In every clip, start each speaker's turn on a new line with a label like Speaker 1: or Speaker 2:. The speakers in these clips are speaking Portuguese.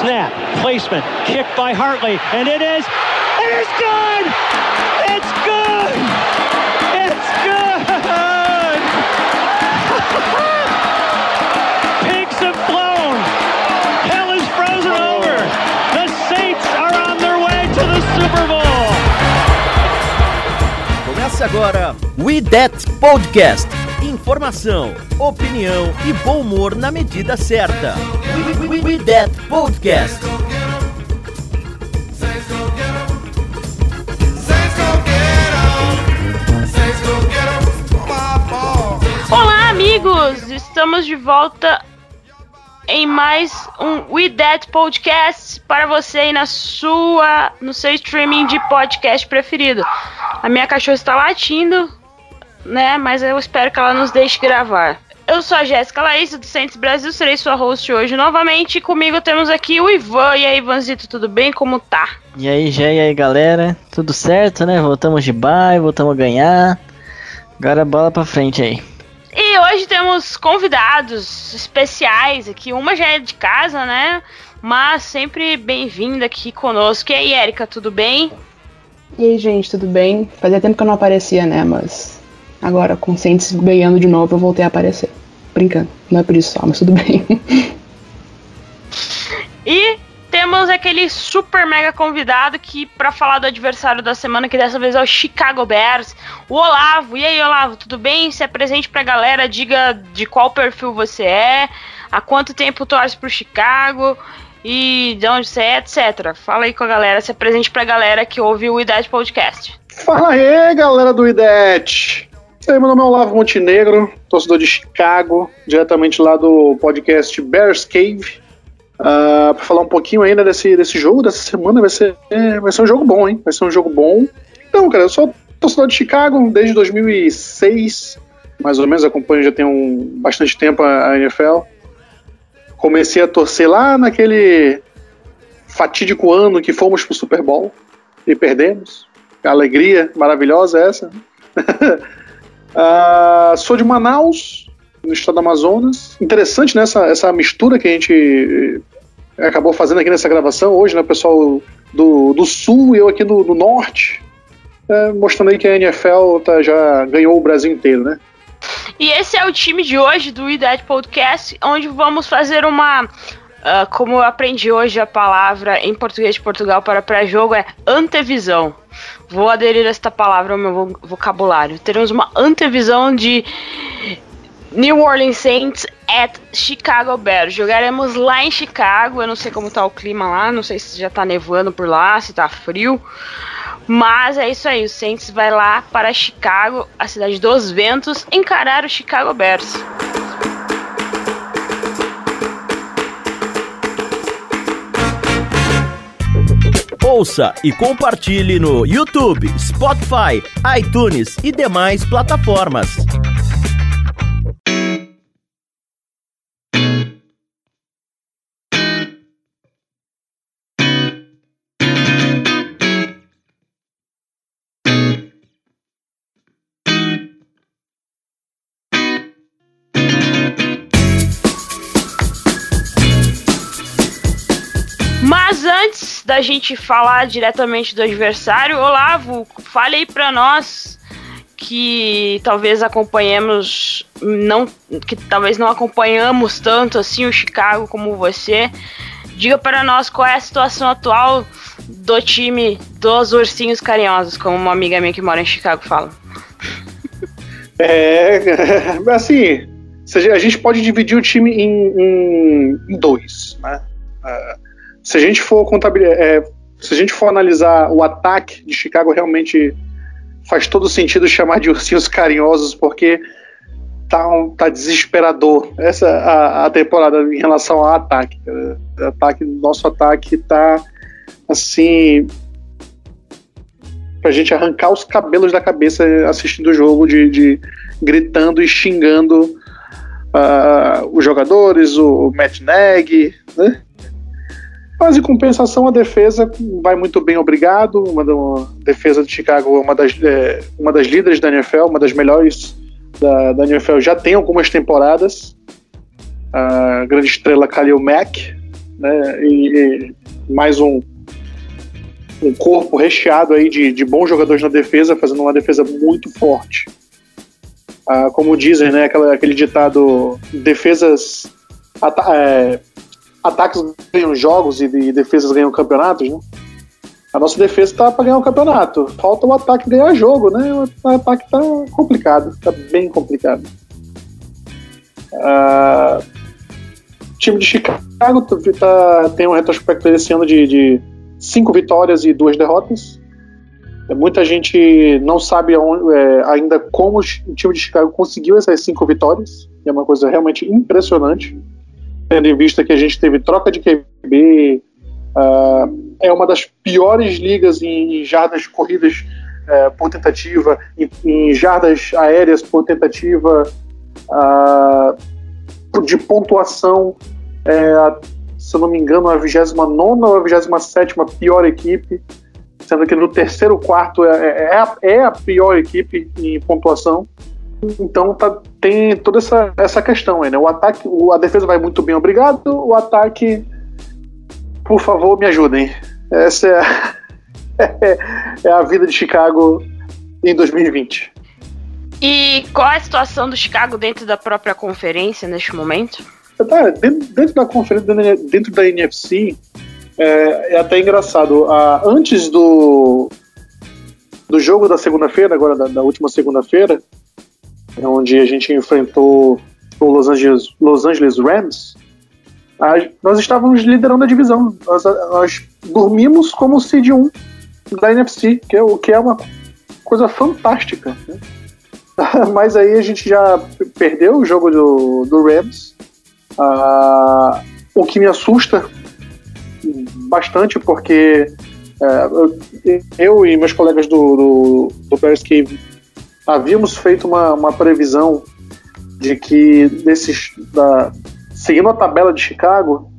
Speaker 1: Snap, placement, kick by Hartley, and it is, it is good! It's good! It's good!
Speaker 2: Começa agora We That Podcast. Informação, opinião e bom humor na medida certa. We, we, we That Podcast.
Speaker 3: Olá, amigos! Estamos de volta em mais um We That Podcast para você aí na sua, no seu streaming de podcast preferido. A minha cachorra está latindo, né? Mas eu espero que ela nos deixe gravar. Eu sou a Jéssica Laís, do Centros Brasil, serei sua host hoje novamente. Comigo temos aqui o Ivan. E aí, Ivanzito, tudo bem? Como tá?
Speaker 4: E aí, já e aí, galera? Tudo certo, né? Voltamos de bye, voltamos a ganhar. Agora bola pra frente aí.
Speaker 3: E hoje temos convidados especiais aqui. Uma já é de casa, né? Mas sempre bem-vinda aqui conosco. E aí, Erika, tudo bem?
Speaker 5: E aí, gente, tudo bem? Fazia tempo que eu não aparecia, né? Mas agora, com o Saints ganhando de novo, eu voltei a aparecer. Brincando, não é por isso só, mas tudo bem.
Speaker 3: E temos aquele super mega convidado que para falar do adversário da semana, que dessa vez é o Chicago Bears, o Olavo. E aí, Olavo, tudo bem? Se apresente pra galera, diga de qual perfil você é, há quanto tempo torce pro Chicago e de onde você é, etc. Fala aí com a galera, se apresente pra galera que ouve o Idade Podcast.
Speaker 6: Fala aí, galera do IDET! Meu nome é Olavo Montenegro, torcedor de Chicago, diretamente lá do podcast Bears Cave. Uh, para falar um pouquinho ainda desse, desse jogo, dessa semana, vai ser, é, vai ser um jogo bom, hein? Vai ser um jogo bom. Então, cara, eu sou torcedor de Chicago desde 2006, mais ou menos, acompanho já tem um, bastante tempo a, a NFL. Comecei a torcer lá naquele fatídico ano que fomos pro Super Bowl e perdemos. A alegria maravilhosa essa. uh, sou de Manaus, no estado do Amazonas. Interessante, né, essa, mistura que a gente eh, acabou fazendo aqui nessa gravação hoje, né, pessoal do, do sul e eu aqui no, no norte, é, mostrando aí que a NFL tá, já ganhou o Brasil inteiro, né?
Speaker 3: E esse é o time de hoje do Idade Podcast, onde vamos fazer uma. Uh, como eu aprendi hoje a palavra em português de Portugal para pré-jogo é antevisão. Vou aderir esta palavra ao meu vocabulário. Teremos uma antevisão de New Orleans Saints at Chicago Bears. Jogaremos lá em Chicago. Eu não sei como tá o clima lá, não sei se já tá nevando por lá, se tá frio. Mas é isso aí, o Saints vai lá para Chicago, a cidade dos ventos, encarar o Chicago Bears.
Speaker 2: Ouça e compartilhe no YouTube, Spotify, iTunes e demais plataformas.
Speaker 3: Mas antes da gente falar diretamente do adversário, Olavo, fale aí pra nós que talvez acompanhemos não que talvez não acompanhamos tanto assim o Chicago como você. Diga para nós qual é a situação atual do time dos ursinhos carinhosos, como uma amiga minha que mora em Chicago fala.
Speaker 6: É, assim, a gente pode dividir o time em, em, em dois, né? Uh, se a gente for é, se a gente for analisar o ataque de Chicago, realmente faz todo sentido chamar de ursinhos carinhosos, porque tá, um, tá desesperador essa a, a, temporada em relação ao ataque. O ataque, nosso ataque tá assim pra gente arrancar os cabelos da cabeça assistindo o jogo, de, de gritando e xingando uh, os jogadores, o Matt Nagy, né? Mas em compensação, a defesa vai muito bem, obrigado. Uma, defesa de Chicago é uma das, é, uma das líderes da NFL, uma das melhores da, da NFL, já tem algumas temporadas. A grande estrela Khalil Mack, né? E, e mais um, um corpo recheado aí de, de bons jogadores na defesa, fazendo uma defesa muito forte. Ah, como dizem, né? Aquela, aquele ditado: defesas. É, ataques ganham jogos e, e defesas ganham campeonatos, né? A nossa defesa tá para ganhar o um campeonato. Falta o ataque ganhar jogo, né? O ataque tá complicado, tá bem complicado. Uh, o time de Chicago tá, tem um retrospecto esse ano de, de cinco vitórias e duas derrotas. Muita gente não sabe aonde, é, ainda como o time de Chicago conseguiu essas cinco vitórias. É uma coisa realmente impressionante tendo em vista que a gente teve troca de QB, uh, ah, é uma das piores ligas em, em jardas corridas uh, por tentativa, em, em, jardas aéreas por tentativa, uh, de pontuação, é, se eu não me engano, a 29 ou a 27 pior equipe, sendo que no terceiro quarto é, é, é, a, é a pior equipe em pontuação. Então tá, tem toda essa, essa questão aí, né? O ataque, a defesa vai muito bem, obrigado. O ataque, por favor, me ajudem. Essa é, é a vida de Chicago em 2020.
Speaker 3: E qual é a situação do Chicago dentro da própria conferência neste momento?
Speaker 6: Tá, dentro, dentro da conferência, dentro da NFC, é, é até engraçado. Ah, antes do, do jogo da segunda-feira, agora da, da última segunda-feira, onde a gente enfrentou o Los Angeles, Los Angeles Rams, a, nós estávamos liderando a divisão. Nós, nós dormimos como seed 1 da NFC, que é, o que é uma coisa fantástica. Né? Mas aí a gente já perdeu o jogo do, do Rams. Uh, o que me assusta bastante, porque uh, eu, eu, e meus colegas do, do, do Bears Cave havíamos feito uma, uma previsão de que nesses da, seguindo a tabela de Chicago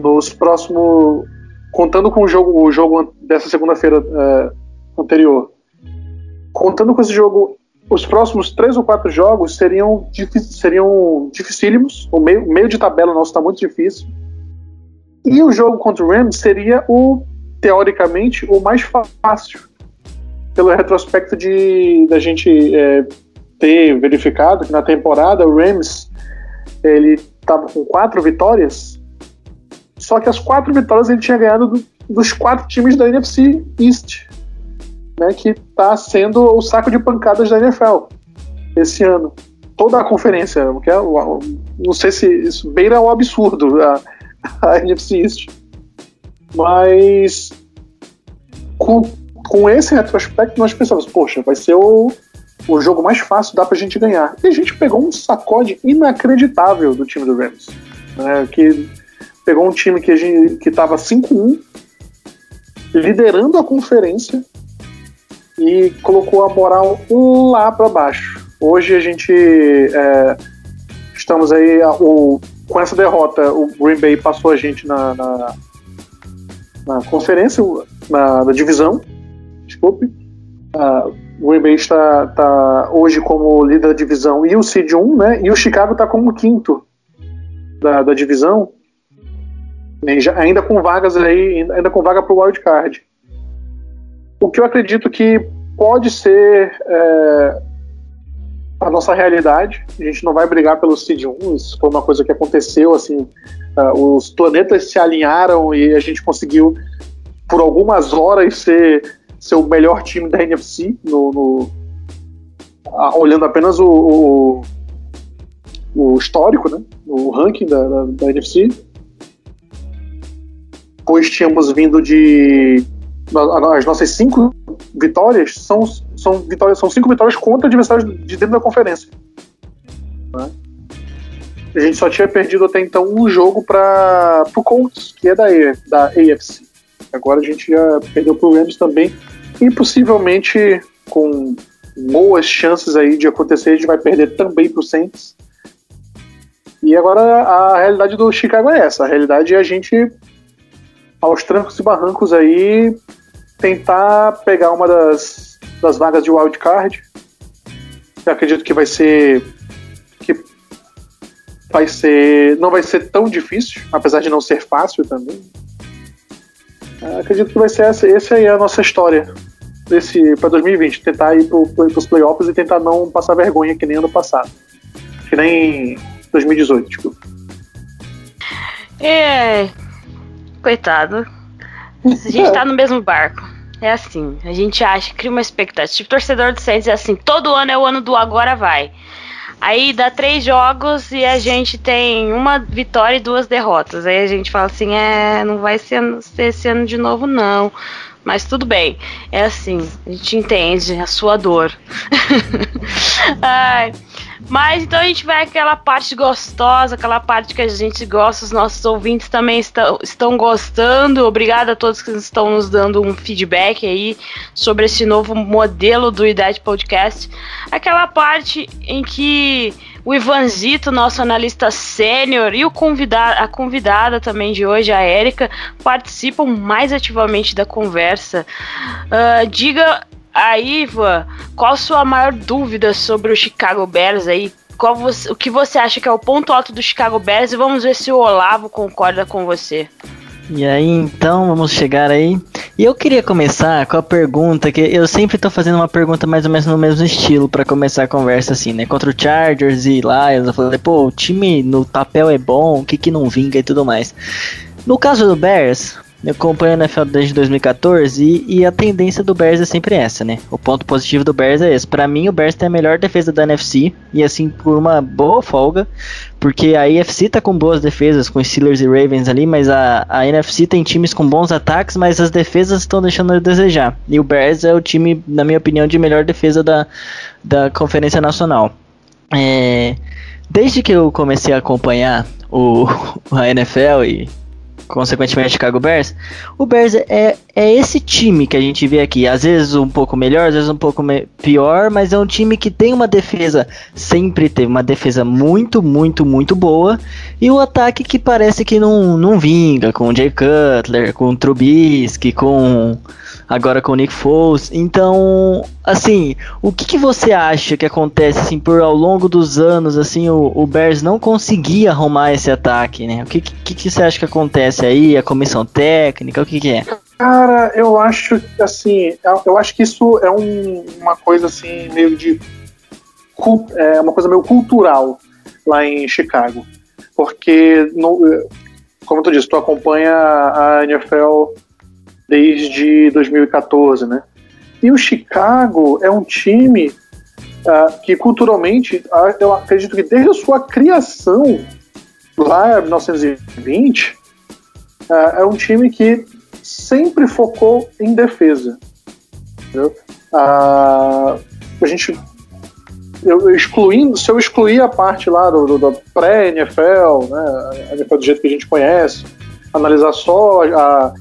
Speaker 6: nos próximos contando com o jogo o jogo dessa segunda-feira é, anterior contando com esse jogo os próximos três ou quatro jogos seriam seriam dificílimos. O meio, meio de tabela nosso está muito difícil. E o jogo contra o Rams seria o teoricamente o mais fácil pelo retrospecto de da gente é, ter verificado que na temporada o Rams ele estava com quatro vitórias, só que as quatro vitórias ele tinha ganhado do, dos quatro times da NFC East, né, que está sendo o saco de pancadas da NFL esse ano. Toda a conferência, que é, não sei se isso beira o absurdo a, a NFC East, mas com com esse retrospecto, nós pensamos, poxa, vai ser o, o jogo mais fácil, dá pra gente ganhar. E a gente pegou um sacode inacreditável do time do Rams. Né, que pegou um time que, a gente, que tava 5-1, liderando a conferência, e colocou a moral lá para baixo. Hoje a gente é, estamos aí o, com essa derrota, o Green Bay passou a gente na, na, na conferência, na, na divisão, desculpe. Uh, o Green Bay está, hoje como líder da divisão e o Seed 1, né? E o Chicago está como quinto da, da divisão. Já, ainda com vagas aí, ainda com vaga para o wild card. O que eu acredito que pode ser é, a nossa realidade. A gente não vai brigar pelo Seed 1, isso foi uma coisa que aconteceu, assim, uh, os planetas se alinharam e a gente conseguiu por algumas horas ser ser o melhor time da NFC, no, no olhando apenas o, o, o, histórico, né? o ranking da, da, da NFC. Pois tínhamos vindo de. As nossas cinco vitórias são, são, vitórias, são cinco vitórias contra adversários de dentro da conferência. Né? A gente só tinha perdido até então um jogo para o Colts, que é da, da AFC. Agora a gente já perdeu pro Rams também. E possivelmente, com boas chances aí de acontecer, a gente vai perder também pro Saints. E agora a realidade do Chicago é essa. A realidade é a gente aos trancos e barrancos aí, tentar pegar uma das, das vagas de wildcard. Eu acredito que vai ser. que vai ser. não vai ser tão difícil, apesar de não ser fácil também. Eu acredito que vai ser essa, essa aí é a nossa história para 2020, tentar ir para os playoffs e tentar não passar vergonha que nem ano passado. Que nem 2018, tipo.
Speaker 3: É. Coitado. A gente tá no mesmo barco. É assim, a gente acha, cria uma expectativa. Tipo, torcedor do Saints é assim, todo ano é o ano do agora vai. Aí dá três jogos e a gente tem uma vitória e duas derrotas. Aí a gente fala assim, é, não vai ser, ser esse ano de novo, não. Mas tudo bem. É assim, a gente entende a sua dor. Ai. Mas então a gente vai aquela parte gostosa, aquela parte que a gente gosta, os nossos ouvintes também estão, estão gostando. Obrigada a todos que estão nos dando um feedback aí sobre esse novo modelo do Idade Podcast. Aquela parte em que o Ivanzito, nosso analista sênior, e o convidado, a convidada também de hoje, a Érica, participam mais ativamente da conversa. Uh, diga Aí, Ivan, qual sua maior dúvida sobre o Chicago Bears aí? Qual você, o que você acha que é o ponto alto do Chicago Bears? E vamos ver se o Olavo concorda com você.
Speaker 4: E aí, então, vamos chegar aí. E eu queria começar com a pergunta que eu sempre tô fazendo uma pergunta mais ou menos no mesmo estilo para começar a conversa assim, né? Contra o Chargers e Lions, eu falei, pô, o time no papel é bom, o que que não vinga e tudo mais. No caso do Bears, eu acompanho a NFL desde 2014 e, e, a tendência do Bears é sempre essa, né? O ponto positivo do Bears é esse. Para mim, o Bears tem a melhor defesa da NFC e assim por uma boa folga, porque a NFC tá com boas defesas, com Steelers e Ravens ali, mas a, a NFC tem times com bons ataques, mas as defesas estão deixando a desejar. E o Bears é o time, na minha opinião, de melhor defesa da, da Conferência Nacional. É, desde que eu comecei a acompanhar o, a NFL e consequentemente Chicago Bears, o Bears é, é esse time que a gente vê aqui, às vezes um pouco melhor, às vezes um pouco pior, mas é um time que tem uma defesa, sempre teve uma defesa muito, muito, muito boa, e o ataque que parece que não, não vinga, com o Jay Cutler, com o Trubisky, com agora com o Nick Foles. Então, assim, o que, que, você acha que acontece assim por ao longo dos anos assim o, o Bears não conseguia arrumar esse ataque, né? O que, que, que você acha que acontece aí? A comissão técnica, o que, que é?
Speaker 6: Cara, eu acho assim, eu acho que isso é um, uma coisa assim meio de é uma coisa meio cultural lá em Chicago, porque no, como tu disse, tu acompanha a NFL desde 2014, né? E o Chicago é um time uh, que culturalmente, uh, eu acredito que desde a sua criação, lá em 1920, uh, é um time que sempre focou em defesa. A gente eu excluindo, se eu excluir a parte lá do, do, do pré-NFL, né, a NFL do jeito que a gente conhece, analisar só a,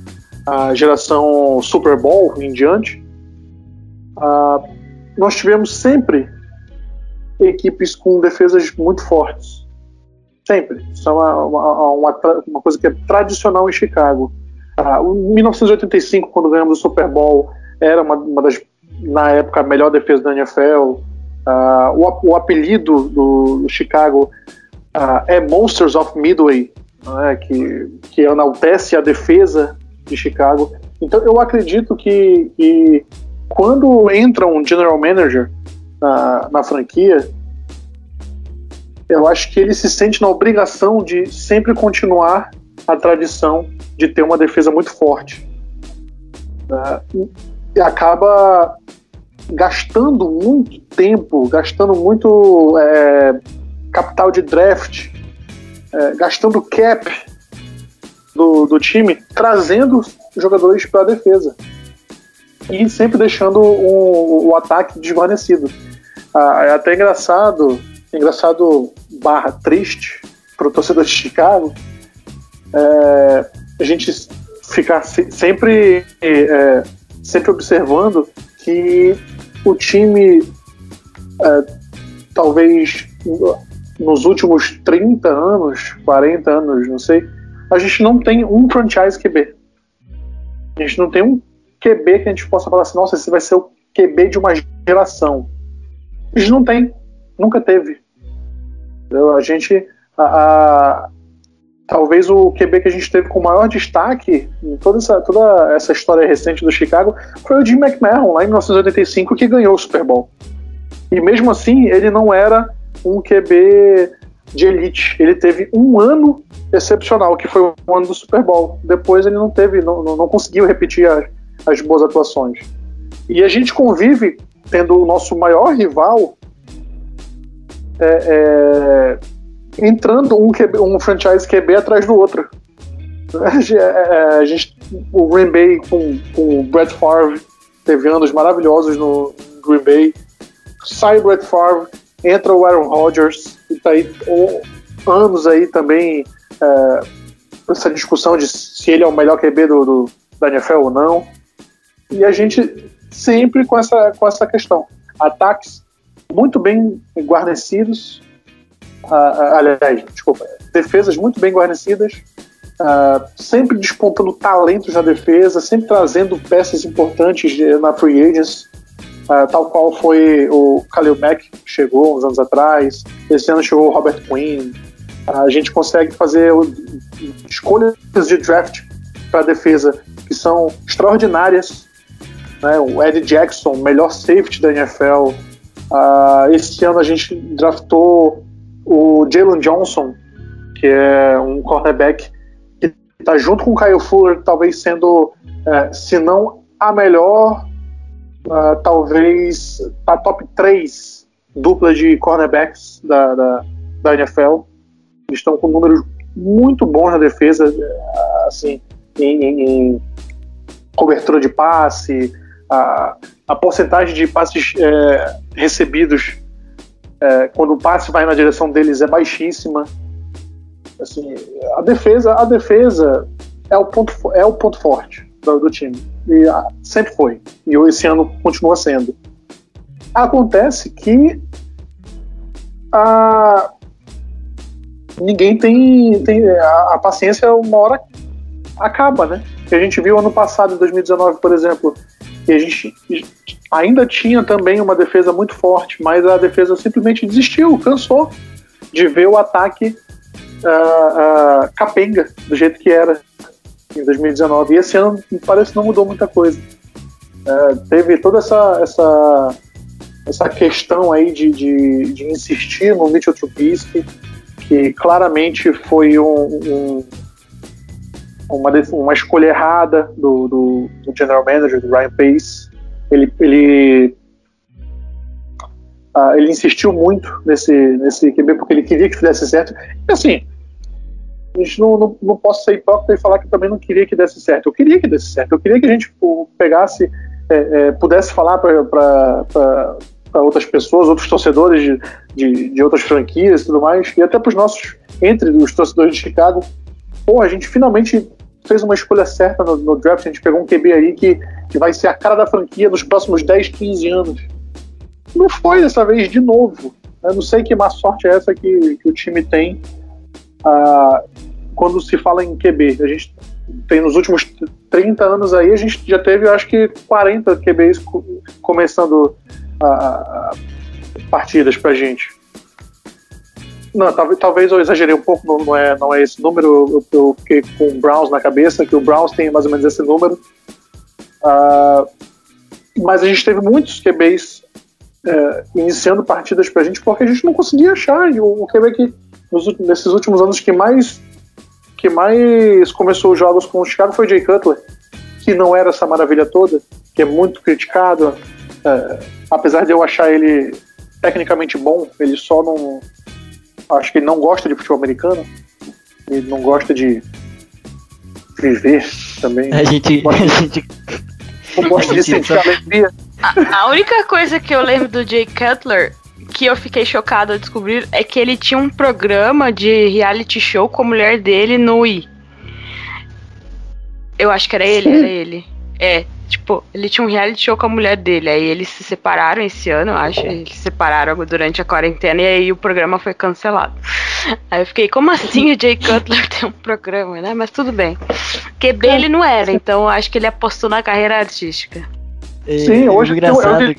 Speaker 6: a geração Super Bowl em diante, uh, nós tivemos sempre equipes com defesas muito fortes. Sempre. Isso é uma, uma, uma, uma coisa que é tradicional em Chicago. Uh, em 1985, quando ganhamos o Super Bowl, era uma, das, na época, a melhor defesa da NFL. Ah, o, o, apelido do, do Chicago é Monsters of Midway, né, que, que enaltece a defesa de Chicago. Então eu acredito que, que quando entra um general manager na, na franquia, eu acho que ele se sente na obrigação de sempre continuar a tradição de ter uma defesa muito forte. Né? E acaba gastando muito tempo, gastando muito é, capital de draft, é, gastando cap do, do time, trazendo jogadores para a defesa e sempre deixando o, o ataque desvanecido. Ah, é até engraçado, engraçado barra triste para o torcedor de Chicago, é, a gente ficar se, sempre, é, sempre observando que o time, é, talvez nos últimos 30 anos, 40 anos, não sei, a gente não tem um franchise QB. A gente não tem um QB que a gente possa falar assim, nossa, esse vai ser o QB de uma geração. A gente não tem, nunca teve. A gente. A, a, talvez o QB que a gente teve com maior destaque em toda essa, toda essa história recente do Chicago foi o Jim McMahon, lá em 1985, que ganhou o Super Bowl. E mesmo assim, ele não era um QB de elite. Ele teve um ano excepcional, que foi o ano do Super Bowl. Depois ele não teve, não, não conseguiu repetir as, as boas atuações. E a gente convive tendo o nosso maior rival é, é, entrando um, QB, um franchise QB atrás do outro. É, é, a gente, o Green Bay com, com o Brett Favre teve anos maravilhosos no Green Bay. Sai o Brett Favre, entra o Aaron Rodgers, e tá aí anos aí também é, essa discussão de se ele é o melhor QB do, do, da NFL ou não. E a gente sempre com essa, com essa questão. Ataques muito bem guarnecidos, uh, aliás, desculpa, defesas muito bem guarnecidas, uh, sempre despontando talentos na defesa, sempre trazendo peças importantes na free agents, uh, tal qual foi o Khalil Mack, que chegou uns anos atrás, esse ano chegou o Robert Quinn, a gente consegue fazer escolhas de draft para defesa que são extraordinárias, né? o Eddie Jackson, melhor safety da NFL, Uh, esse ano a gente draftou o Jalen Johnson, que é um cornerback que está junto com o Kyle Fuller, talvez sendo, uh, se não a melhor, uh, talvez a top 3 dupla de cornerbacks da, da, da NFL. Eles estão com números muito bons na defesa, assim, em, em, em cobertura de passe, a, a porcentagem de passes é, recebidos é, quando o passe vai na direção deles é baixíssima. Assim, a defesa, a defesa é o ponto, é o ponto forte do, do time e a, sempre foi e esse ano continua sendo. Acontece que a, ninguém tem, tem a, a paciência uma hora acaba, né? Que a gente viu ano passado, em 2019, por exemplo, e a gente ainda tinha também uma defesa muito forte, mas a defesa simplesmente desistiu, cansou de ver o ataque uh, uh, capenga do jeito que era em 2019. E esse ano parece que não mudou muita coisa. Uh, teve toda essa, essa, essa questão aí de, de, de insistir no Mitchell Trubisky, que claramente foi um, um uma, uma escolha errada do, do, do, general manager, do Ryan Pace. Ele, ele, uh, ele insistiu muito nesse, nesse QB porque ele queria que desse certo. E assim, a gente não, não, não posso ser hipócrita e falar que também não queria que desse certo. Eu queria que desse certo. Eu queria que a gente pegasse, é, é, pudesse falar para outras pessoas, outros torcedores de, de, de outras franquias e tudo mais, e até para os nossos, entre os torcedores de Chicago, pô, a gente finalmente fez uma escolha certa no, no, draft. A gente pegou um QB aí que, que vai ser a cara da franquia nos próximos 10, 15 anos. Não foi dessa vez de novo. Eu não sei que má sorte é essa que, que o time tem uh, quando se fala em QB. A gente tem nos últimos 30 anos aí, a gente já teve, acho que 40 QBs começando uh, partidas pra gente. Não, talvez, talvez eu exagerei um pouco, não, não, é, não é esse número, eu, eu fiquei com o Browns na cabeça, que o Browns tem mais ou menos esse número. Uh, mas a gente teve muitos QBs é, iniciando partidas pra gente porque a gente não conseguia achar. E o, o QB que nos, nesses últimos anos que mais, que mais começou os jogos com o Chicago foi o Jay Cutler, que não era essa maravilha toda, que é muito criticado. É, apesar de eu achar ele tecnicamente bom, ele só não, acho que ele não gosta de futebol americano. Ele não gosta de viver também.
Speaker 4: A gente.
Speaker 6: Gosta,
Speaker 4: a gente...
Speaker 6: Não gosta de sentir alegria.
Speaker 3: A, a única coisa que eu lembro do Jay Cutler que eu fiquei chocado ao descobrir é que ele tinha um programa de reality show com a mulher dele no I. Eu acho que era ele, Sim. era ele. É, Tipo, ele tinha um reality show com a mulher dele. Aí eles se separaram esse ano, eu acho. Eles se separaram durante a quarentena e aí o programa foi cancelado. Aí eu fiquei, como assim o Jay Cutler tem um programa, né? Mas tudo bem. QB ele não era, então acho que ele apostou na carreira artística.
Speaker 6: Sim, hoje, engraçado. Hoje,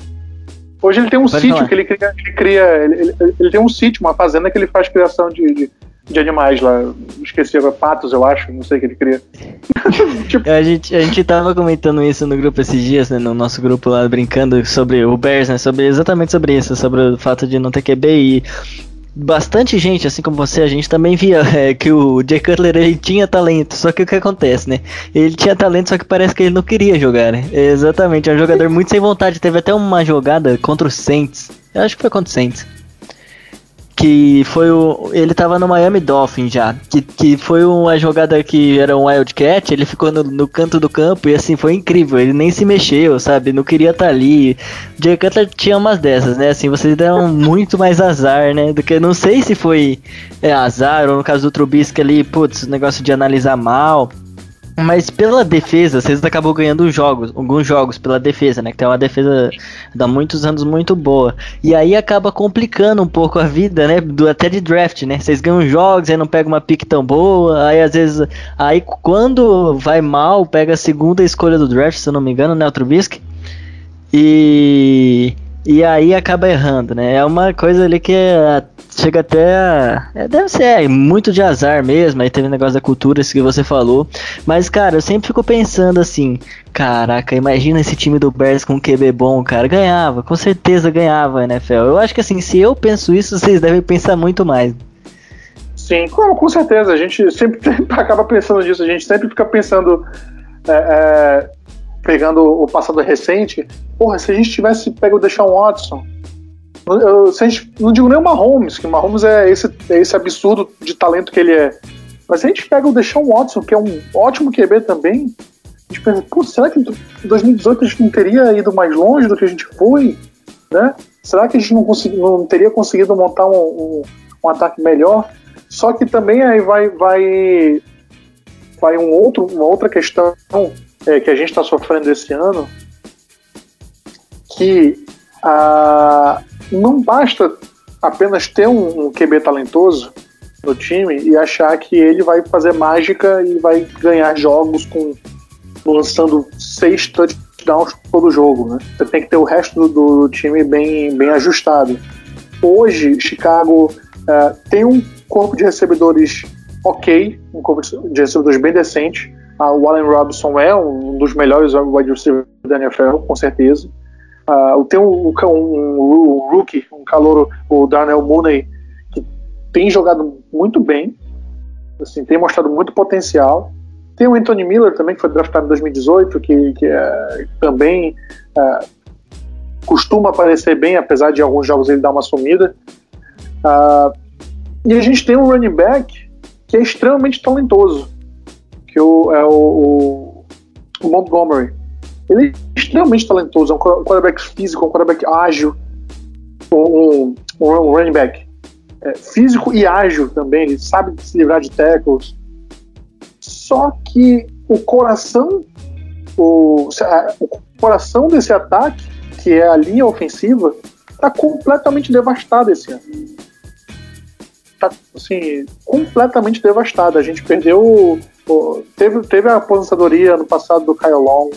Speaker 6: hoje ele tem um Pode sítio falar. que ele cria. Ele, cria ele, ele, ele, tem um sítio, uma fazenda que ele faz criação de, de, de animais lá. Esqueci agora, patos, eu acho, não sei o que ele cria.
Speaker 4: tipo... a, gente, a gente tava comentando isso no grupo esses dias, né? No nosso grupo lá, brincando sobre o Bears, né? Sobre, exatamente sobre isso, sobre o fato de não ter QB e bastante gente, assim como você, a gente também via é, que o Jay Cutler ele tinha talento, só que o que acontece, né? Ele tinha talento, só que parece que ele não queria jogar, né? Exatamente, é um jogador muito sem vontade. Teve até uma jogada contra o Saints, eu acho que foi contra o Saints que foi o. Ele tava no Miami Dolphins já. Que, que foi uma jogada que era um Wildcat, ele ficou no, no canto do campo e assim, foi incrível. Ele nem se mexeu, sabe? Não queria estar tá ali. O Jay Cutler tinha umas dessas, né? Assim, vocês deram muito mais azar, né? Do que não sei se foi é, azar, ou no caso do Trubisky ali, putz, negócio de analisar mal. Mas pela defesa, vocês acabou ganhando jogos, alguns jogos pela defesa, né? Que tem uma defesa há muitos anos muito boa. E aí acaba complicando um pouco a vida, né? Do, até de draft, né? Vocês ganham jogos, aí não pega uma pick tão boa. Aí às vezes. Aí quando vai mal, pega a segunda escolha do draft, se eu não me engano, né? O Trubisky. E. E aí acaba errando, né? É uma coisa ali que é, chega até. A, é, deve ser é, muito de azar mesmo. Aí teve o negócio da cultura, isso que você falou. Mas, cara, eu sempre fico pensando assim: caraca, imagina esse time do Bears com um QB bom, cara. Ganhava, com certeza ganhava, NFL. Eu acho que assim, se eu penso isso, vocês devem pensar muito mais.
Speaker 6: Sim, com, com certeza. A gente sempre acaba pensando nisso. A gente sempre fica pensando. É, é, pegando o passado recente, porra, se a gente tivesse pego o Deshaun Watson, eu, se a gente, não digo nem o Mahomes, que o Mahomes é esse, é esse absurdo de talento que ele é, mas se a gente pega o Deshaun Watson, que é um ótimo QB também, a gente pensa, será que em 2018 a gente não teria ido mais longe do que a gente foi? Né? Será que a gente não, consegui, não teria conseguido montar um, um, um ataque melhor? Só que também aí vai, vai, vai um outro, uma outra questão é, que a gente está sofrendo esse ano, que ah, não basta apenas ter um, um QB talentoso no time e achar que ele vai fazer mágica e vai ganhar jogos com lançando seis touchdowns todo jogo, né? Você tem que ter o resto do, do time bem, bem ajustado. Hoje, Chicago uh, tem um corpo de recebedores ok, um corpo de recebedores bem decente, Uh, o Allen Robinson é um dos melhores wide receivers da NFL, com certeza. Uh, tem um, um, um, rookie, um calouro, o Darnell Mooney, que tem jogado muito bem, assim, tem mostrado muito potencial. Tem o Anthony Miller também, que foi draftado em 2018, que, que é, também uh, costuma aparecer bem, apesar de alguns jogos ele dar uma sumida. Uh, e a gente tem um running back que é extremamente talentoso que o, é o, o, Montgomery. Ele é extremamente talentoso, é um quarterback físico, um quarterback ágil, um, um, um running back é, físico e ágil também, ele sabe se livrar de tackles. Só que o coração, o, o coração desse ataque, que é a linha ofensiva, está completamente devastado esse ano. Está assim, completamente devastado. A gente perdeu teve, teve a aposentadoria no passado do Kyle Long.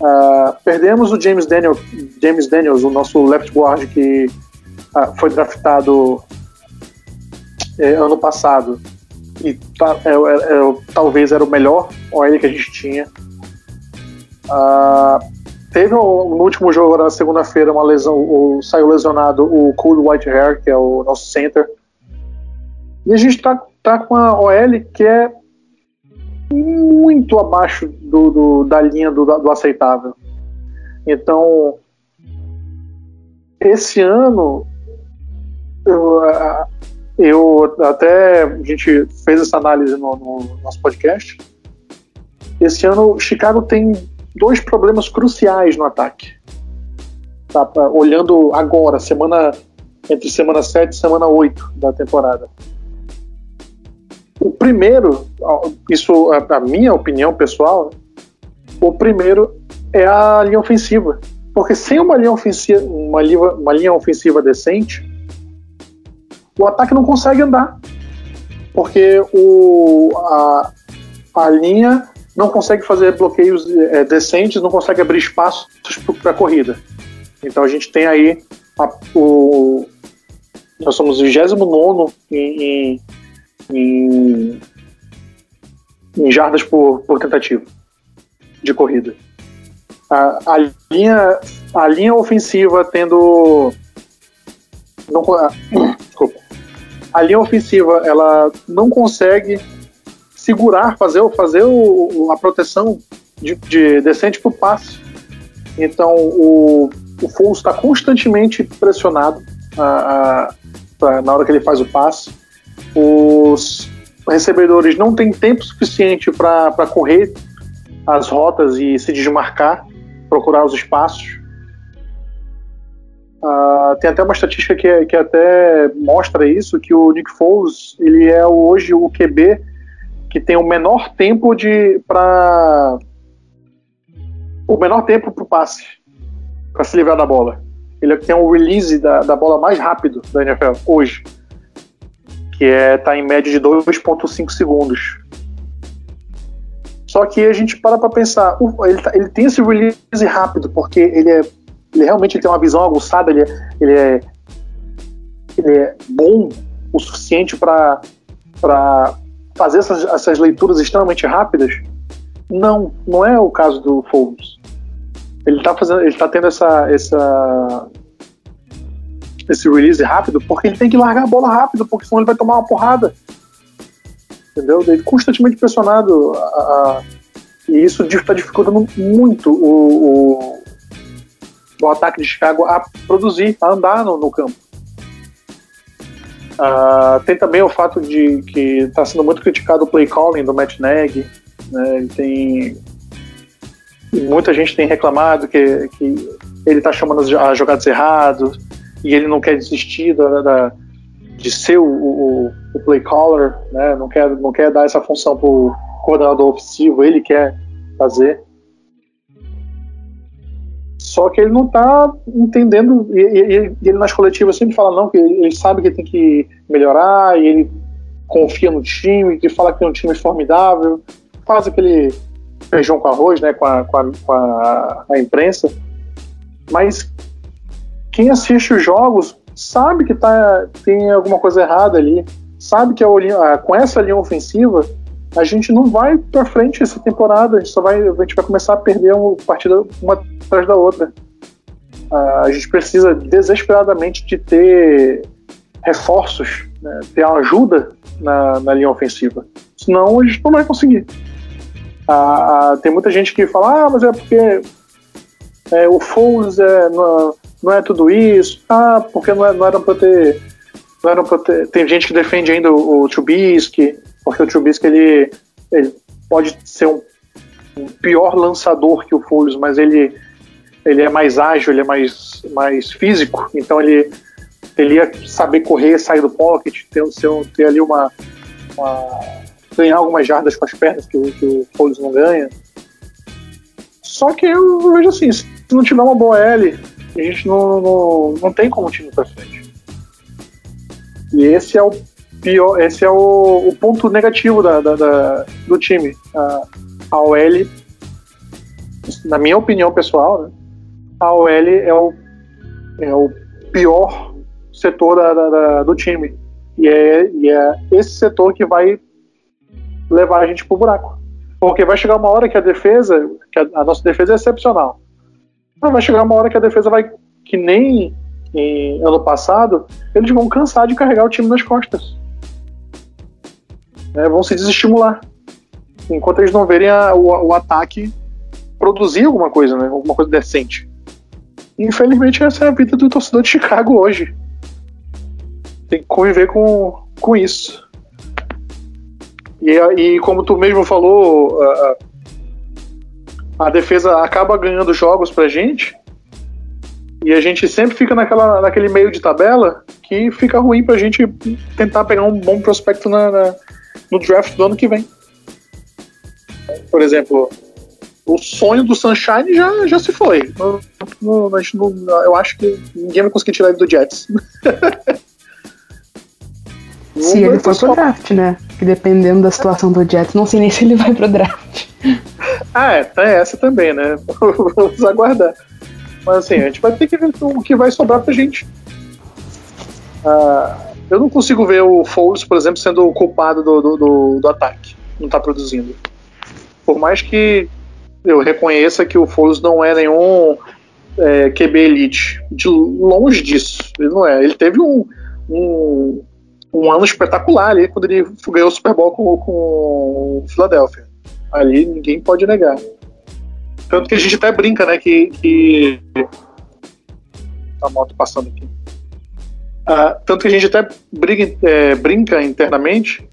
Speaker 6: Uh, perdemos o James, Daniel, James Daniels, o nosso left guard que uh, foi draftado é, ano passado e tá, é, é, talvez era o melhor OL que a gente tinha. Uh, teve no, último jogo, na segunda-feira, uma lesão, o, saiu lesionado o Cold White Hair, que é o nosso center. E a gente tá, tá com a OL que é muito abaixo do, do da linha do, do, aceitável. Então, esse ano, eu, eu, até a gente fez essa análise no, no nosso podcast. Esse ano, Chicago tem dois problemas cruciais no ataque. Tá, olhando agora, semana entre semana 7 e semana 8 da temporada. O primeiro, isso é a minha opinião pessoal, o primeiro é a linha ofensiva. Porque sem uma linha ofensiva, uma linha, uma linha ofensiva decente, o ataque não consegue andar. Porque o, a, a linha não consegue fazer bloqueios é, decentes, não consegue abrir espaços para a corrida. Então a gente tem aí a, o, nós somos 29 em, em, em jardas por, por tentativa de corrida. A, a, linha, a linha ofensiva tendo. Não, desculpa. A linha ofensiva ela não consegue segurar, fazer, fazer o, a proteção de, de decente para o passe. Então o, o Foles está constantemente pressionado a, a, na hora que ele faz o passe. Os recebedores não têm tempo suficiente para correr as rotas e se desmarcar, procurar os espaços. Uh, tem até uma estatística que, que até mostra isso, que o Nick Foles ele é hoje o QB que tem o menor tempo de para o menor tempo para o passe para se livrar da bola. Ele tem um release da, da bola mais rápido da NFL hoje, que é tá em média de 2.5 segundos. Só que a gente para para pensar, ele, tá, ele, tem esse release rápido porque ele é ele realmente tem uma visão aguçada, ele é, ele é, ele é bom o suficiente para fazer essas, essas leituras extremamente rápidas? Não, não é o caso do Foles. Ele está fazendo, ele tá tendo essa, essa esse release rápido porque ele tem que largar a bola rápido, porque senão ele vai tomar uma porrada. Entendeu? Ele constantemente pressionado a, a, e isso está dificultando muito o, o, o, ataque de Chicago a produzir, a andar no, no campo. Uh, tem também o fato de que está sendo muito criticado o play calling do Matt Nagy. Né? Ele tem muita gente tem reclamado que, que ele está chamando as jogadas erradas e ele não quer desistir da, da de ser o, o, o, play caller, né? não, quer, não quer dar essa função para o coordenador ofensivo, ele quer fazer. Só que ele não está entendendo, e, e, e, ele nas coletivas sempre fala não, que ele, ele, sabe que tem que melhorar, e ele confia no time, que fala que é um time formidável, faz aquele feijão com arroz, né, com a, com a, com a, a imprensa, mas quem assiste os jogos sabe que tá, tem alguma coisa errada ali, sabe que a, com essa linha ofensiva a gente não vai para frente essa temporada, a gente só vai, a gente vai começar a perder uma partida uma atrás da outra. a gente precisa desesperadamente de ter reforços, né, ter ajuda na, na linha ofensiva, senão a gente não vai conseguir. Ah, tem muita gente que fala, ah, mas é porque é, o Foles é, não, é tudo isso, ah, porque não, é, não eram para ter, não eram pra ter. Tem gente que defende ainda o, o Trubisky, porque o Trubisky ele, ele pode ser um, um, pior lançador que o Foles, mas ele, ele é mais ágil, ele é mais, mais físico, então ele, ele ia saber correr, sair do pocket, ter, ter, ter ali uma, uma ganhar algumas jardas com as pernas que, que o Foles não ganha. Só que eu vejo assim, se não tiver uma boa L, a gente não, não, não tem como o time pra frente. E esse é o pior, esse é o, o ponto negativo da, da, da, do time. A, a OL, na minha opinião pessoal, né, a OL é o, é o pior setor da, da, do time. E é, e é esse setor que vai levar a gente pro buraco. Porque vai chegar uma hora que a defesa, que a, a nossa defesa é excepcional. Vai chegar uma hora que a defesa vai, que nem em ano passado, eles vão cansar de carregar o time nas costas. É, vão se desestimular. Enquanto eles não verem a, o, o, ataque produzir alguma coisa, né? Alguma coisa decente. Infelizmente, essa é a vida do torcedor de Chicago hoje. Tem que conviver com, com isso. E, e como tu mesmo falou, a, a defesa acaba ganhando jogos pra gente. E a gente sempre fica naquela, naquele meio de tabela que fica ruim pra gente tentar pegar um bom prospecto na, na no draft do ano que vem. Por exemplo, o sonho do Sunshine já, já se foi. No, no, no, eu acho que ninguém vai conseguir tirar ele do Jets.
Speaker 5: se ele for pro draft, né? Que dependendo da situação do Jets, não sei nem se ele vai pro draft.
Speaker 6: Ah, é, tem essa também, né? Vamos aguardar. Mas assim, a gente vai ter que ver o que vai sobrar pra gente. Ah, eu não consigo ver o Foles, por exemplo, sendo o culpado do, do, do, do ataque. Não tá produzindo. Por mais que eu reconheça que o Foles não é nenhum é, QB elite. De longe disso. Ele não é. Ele teve um, um, um ano espetacular ali quando ele ganhou o Super Bowl com, com o Philadelphia. Ali ninguém pode negar. Tanto que a gente até brinca, né? Que. que... A moto passando aqui. Ah, tanto que a gente até briga, é, brinca internamente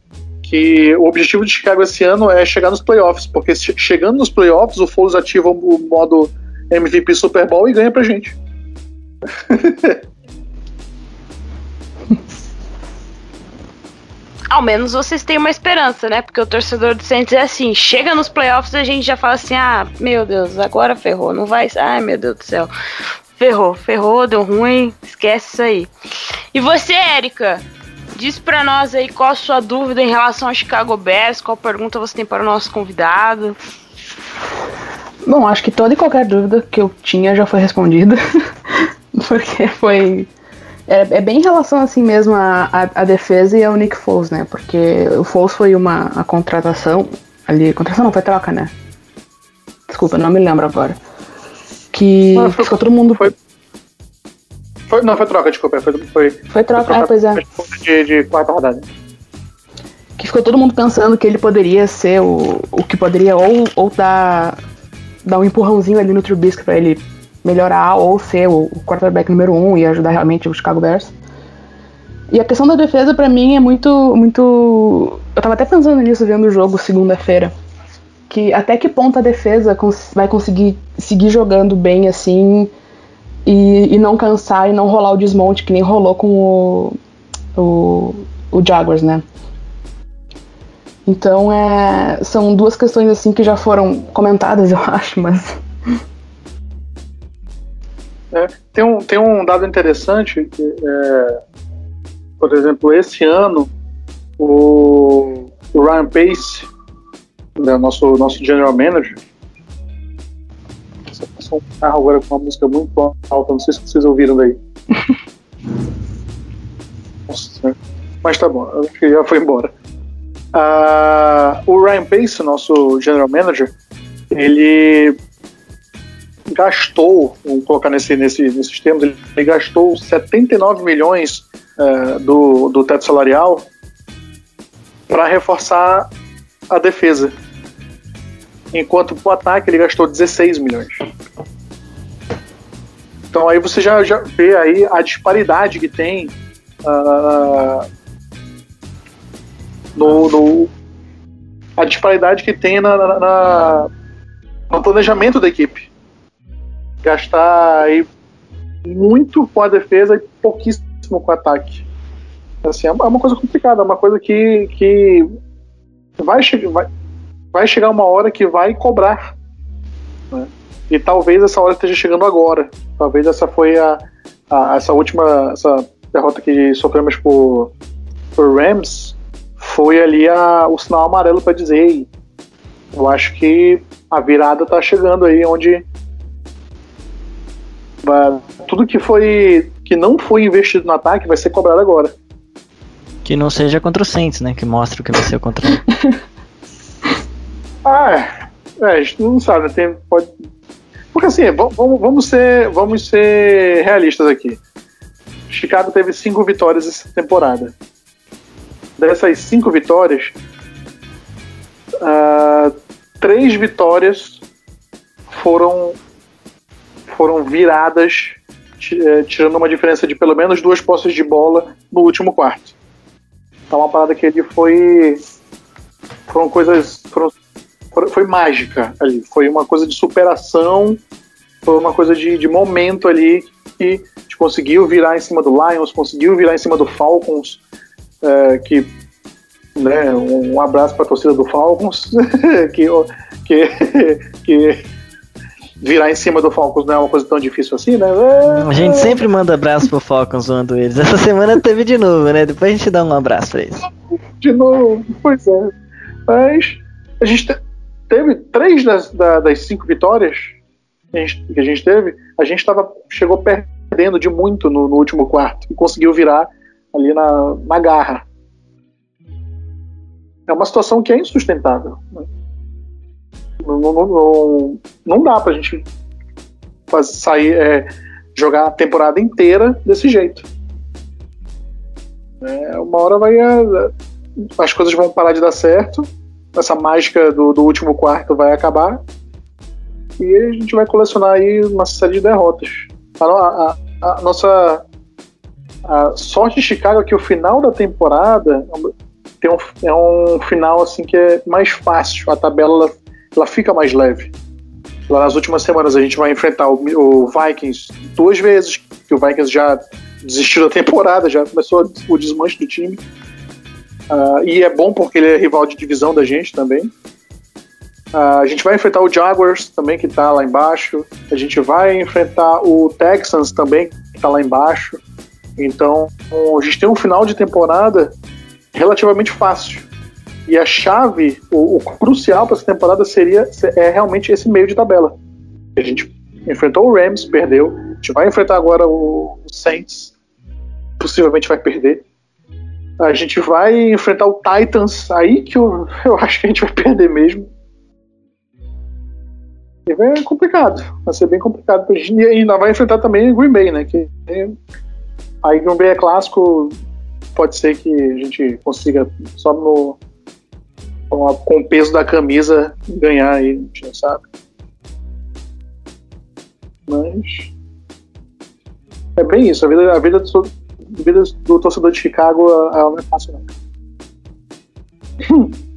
Speaker 6: que o objetivo de Chicago esse ano é chegar nos playoffs, porque chegando nos playoffs o Foles ativa o modo MVP Super Bowl e ganha pra gente.
Speaker 3: Ao menos vocês têm uma esperança, né? Porque o torcedor do Saints é assim, chega nos playoffs a gente já fala assim, ah, meu Deus, agora ferrou, não vai, ai meu Deus do céu. Ferrou, ferrou, deu ruim, esquece isso aí. E você, Érica? Diz pra nós aí qual a sua dúvida em relação ao Chicago Bears, qual pergunta você tem para o nosso convidado.
Speaker 5: Bom, acho que toda e qualquer dúvida que eu tinha já foi respondida. Porque foi. É, é, bem em relação assim mesmo a, defesa e ao Nick Foles, né? Porque o Foles foi uma a contratação. Ali. Contratação não, foi troca, né? Desculpa, não me lembro agora. Que foi, ficou todo mundo.
Speaker 6: Foi, foi, não, foi troca, desculpa. Foi, foi,
Speaker 5: foi troca, foi troca, é, pois é.
Speaker 6: De, de quarta rodada.
Speaker 5: Que ficou todo mundo pensando que ele poderia ser o, o que poderia ou, ou dar dar um empurrãozinho ali no Trubisky para ele melhorar ou ser o, quarterback número um e ajudar realmente o Chicago Bears. E a questão da defesa para mim é muito muito eu tava até pensando nisso vendo o jogo segunda-feira. Que até que ponto a defesa vai conseguir seguir jogando bem assim e, e, não cansar e não rolar o desmonte que nem rolou com o, o, o Jaguars, né? Então é, são duas questões assim que já foram comentadas, eu acho, mas.
Speaker 6: É, tem, um, tem um dado interessante que, é, por exemplo, esse ano o, o Ryan Pace, né, nosso, nosso general manager, passou um carro agora com uma música muito alta, não sei se vocês ouviram daí. Nossa, mas tá bom, acho que já foi embora. Uh, o Ryan Pace, nosso general manager, ele gastou, vamos colocar nesse, nesse, nesses termos, ele, gastou 79 milhões uh, do, do teto salarial para reforçar a defesa. Enquanto para o ataque ele gastou 16 milhões. Então aí você já, já vê aí a disparidade que tem uh, no, no a disparidade que tem na, na, na, no planejamento da equipe. Gastar aí muito com a defesa e pouquíssimo com o ataque. Assim, é uma coisa complicada, é uma coisa que, que vai, che vai, vai chegar uma hora que vai cobrar. Né? E talvez essa hora esteja chegando agora. Talvez essa foi a, a essa última essa derrota que sofremos por, por Rams foi ali a, o sinal amarelo para dizer: eu acho que a virada tá chegando aí, onde tudo que foi que não foi investido no ataque vai ser cobrado agora.
Speaker 4: Que não seja contra o Saints, né? Que mostra o que vai ser contra.
Speaker 6: ah, é, a gente não sabe, tem, pode. Porque assim, vamos, vamos, ser, vamos ser realistas aqui. Chicago teve cinco vitórias essa temporada dessas cinco vitórias, uh, três vitórias foram foram viradas, eh, tirando uma diferença de pelo menos duas posses de bola no último quarto. Então, uma parada que ele foi. Foram coisas. Foram, foi mágica ali. Foi uma coisa de superação, foi uma coisa de, de momento ali que conseguiu virar em cima do Lions, conseguiu virar em cima do Falcons é, que né, um abraço para a torcida do Falcons, que, que, que virar em cima do Falcons não é uma coisa tão difícil assim, né?
Speaker 4: A gente é. sempre manda abraço pro Falcons zoando eles. Essa semana teve de novo, né? Depois a gente dá um abraço pra eles.
Speaker 6: De novo, pois é. Mas a gente teve três das, das cinco vitórias que a gente, que a gente teve, a gente tava, chegou perdendo de muito no, no último quarto e conseguiu virar ali na, na garra. É uma situação que é insustentável. Né? Não, não, não, não dá pra gente fazer, sair, é, jogar a temporada inteira desse jeito. É, uma hora vai. É, as coisas vão parar de dar certo, essa mágica do, do último quarto vai acabar e a gente vai colecionar aí uma série de derrotas. A, a, a nossa a sorte de Chicago é que o final da temporada tem um, é um final assim que é mais fácil, a tabela ela, fica mais leve. Lá nas últimas semanas a gente vai enfrentar o, o, Vikings duas vezes, que o Vikings já desistiu da temporada, já começou o desmanche do time. Uh, e é bom porque ele é rival de divisão da gente também. Uh, a gente vai enfrentar o Jaguars também, que está lá embaixo. A gente vai enfrentar o Texans também, que está lá embaixo. Então, a gente tem um final de temporada relativamente fácil. E a chave, o, o crucial para essa temporada seria é realmente esse meio de tabela. A gente enfrentou o Rams, perdeu. A gente vai enfrentar agora o Saints, possivelmente vai perder. A gente vai enfrentar o Titans, aí que eu, eu acho que a gente vai perder mesmo. E é complicado, vai ser bem complicado. E ainda vai enfrentar também o Green Bay, né? Que aí Green Bay é clássico, pode ser que a gente consiga só no com, a, com o peso da camisa ganhar aí, a gente não sabe. Mas é bem isso, a vida, a vida, do, a vida do torcedor de Chicago ela não é fácil não.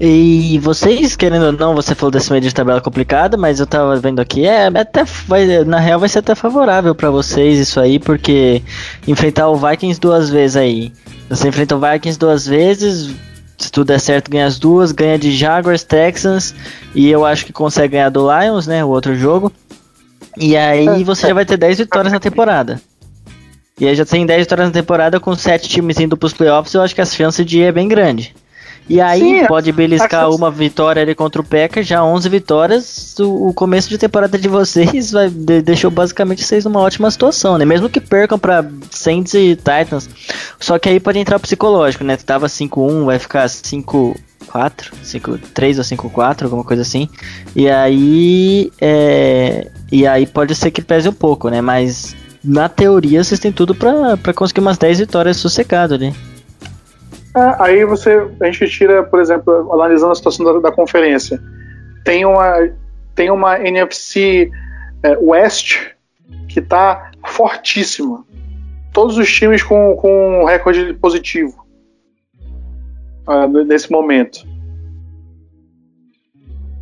Speaker 4: E vocês, querendo ou não, você falou desse meio de tabela complicada, mas eu tava vendo aqui, é até vai, na real vai ser até favorável para vocês isso aí, porque enfrentar o Vikings duas vezes aí. Você enfrenta o Vikings duas vezes, se tudo der certo, ganha as duas, ganha de Jaguars, Texans, e eu acho que consegue ganhar do Lions, né? O outro jogo. E aí você já vai ter 10 vitórias na temporada. E aí já tem 10 vitórias na temporada com 7 times indo pros playoffs, eu acho que as chances de ir é bem grande. E aí Sim, pode beliscar uma vitória ali contra o Peca, já 11 vitórias. O, o, começo de temporada de vocês vai, de, deixou basicamente vocês numa ótima situação, né? Mesmo que percam para Saints e Titans. Só que aí pode entrar o psicológico, né? Tava 5-1, vai ficar 5 4, 5, 3 ou 5, 4, alguma coisa assim. E aí. É, e aí pode ser que pese um pouco, né? Mas na teoria vocês têm tudo para conseguir umas 10 vitórias sossegado ali.
Speaker 6: É, aí você, a gente tira, por exemplo, analisando a situação da, da conferência, tem uma, tem uma NFC é, West que está fortíssima. Todos os times com, com um recorde positivo uh, nesse momento.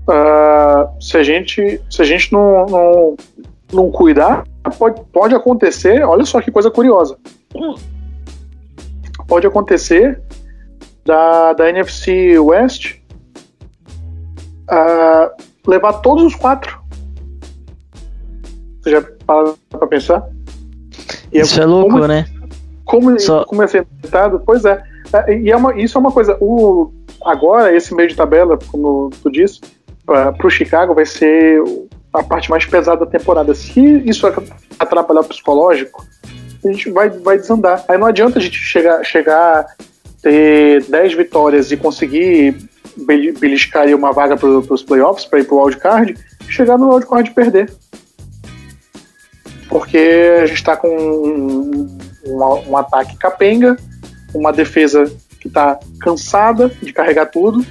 Speaker 6: Uh, se a gente, se a gente não, não, não cuidar, pode, pode acontecer. Olha só que coisa curiosa. Pode acontecer da, da NFC West uh, levar todos os quatro. Você já para pra pensar?
Speaker 4: E é isso é, é louco,
Speaker 6: como,
Speaker 4: né?
Speaker 6: Como, Só... como é sentado, pois é. é. E é uma, isso é uma coisa. O, agora, esse meio de tabela, como tu disse, para o Chicago vai ser a parte mais pesada da temporada. Se isso atrapalhar o psicológico, a gente vai, vai desandar. Aí não adianta a gente chegar, chegar ter 10 vitórias e conseguir beliscar uma vaga para os playoffs, para ir para o wildcard, chegar no wildcard e perder. Porque a gente está com um, um, um, ataque capenga, uma defesa que está cansada de carregar tudo,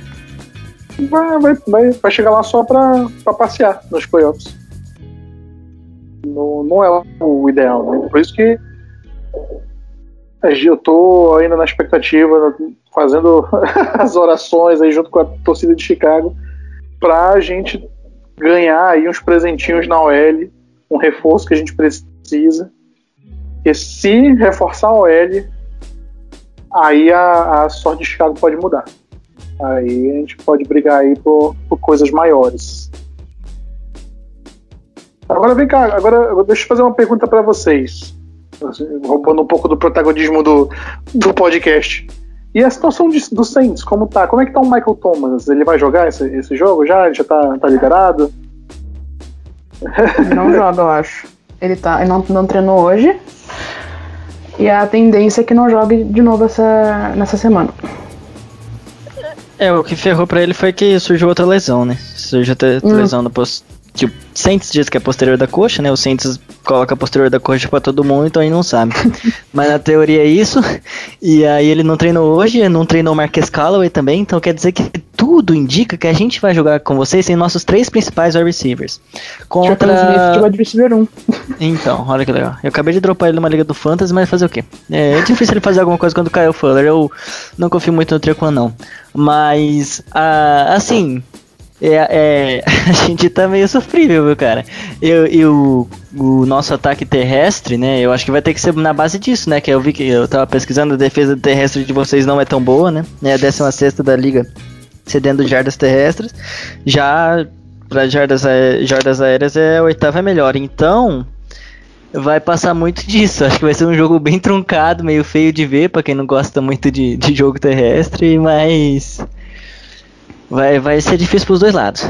Speaker 6: vai, vai, vai, vai chegar lá só para passear nos playoffs. Não, não é o ideal. Né? Por isso que eu tô ainda na expectativa, fazendo as orações aí junto com a torcida de Chicago, pra gente ganhar aí uns presentinhos na OL, um reforço que a gente precisa. E se reforçar a OL, aí a, a sorte de Chicago pode mudar. Aí a gente pode brigar aí por, por coisas maiores. Agora vem cá, agora deixa eu fazer uma pergunta para vocês. Roubando um pouco do protagonismo do, do podcast. E a situação de, do Saints, como tá? Como é que tá o Michael Thomas? Ele vai jogar esse, esse jogo já? Ele já tá, tá liberado?
Speaker 5: Não joga, eu acho. Ele, tá, ele não, não treinou hoje. E a tendência é que não jogue de novo essa, nessa semana.
Speaker 4: É, o que ferrou pra ele foi que surgiu outra lesão, né? Surgiu outra
Speaker 5: Hum.
Speaker 4: lesão no post... Tipo, Saints diz que é posterior da coxa, né? O Saints coloca posterior da coxa pra todo mundo, então ele não sabe. Mas na teoria é isso. E aí ele não treinou hoje, não treinou o Marques Callaway também, então quer dizer que tudo indica que a gente vai jogar com vocês sem nossos três principais wide receivers.
Speaker 5: Smith de
Speaker 4: Contra...
Speaker 5: wide receiver 1.
Speaker 4: Então, olha que legal. Eu acabei de dropar ele numa liga do Fantasy, mas fazer o quê? É, é difícil ele fazer alguma coisa quando cai o Fuller. Eu não confio muito no Trequan, não. Mas, ah, assim, é, é, a gente tá meio sofrível, viu, cara? Eu, e o, nosso ataque terrestre, né? Eu acho que vai ter que ser na base disso, né? Que eu vi que eu tava pesquisando, a defesa terrestre de vocês não é tão boa, né? É a 16 da liga cedendo jardas terrestres. Já para jardas, jardas aéreas é a oitava melhor. Então, vai passar muito disso. Acho que vai ser um jogo bem truncado, meio feio de ver pra quem não gosta muito de, de jogo terrestre, mas vai, vai ser difícil pros dois lados.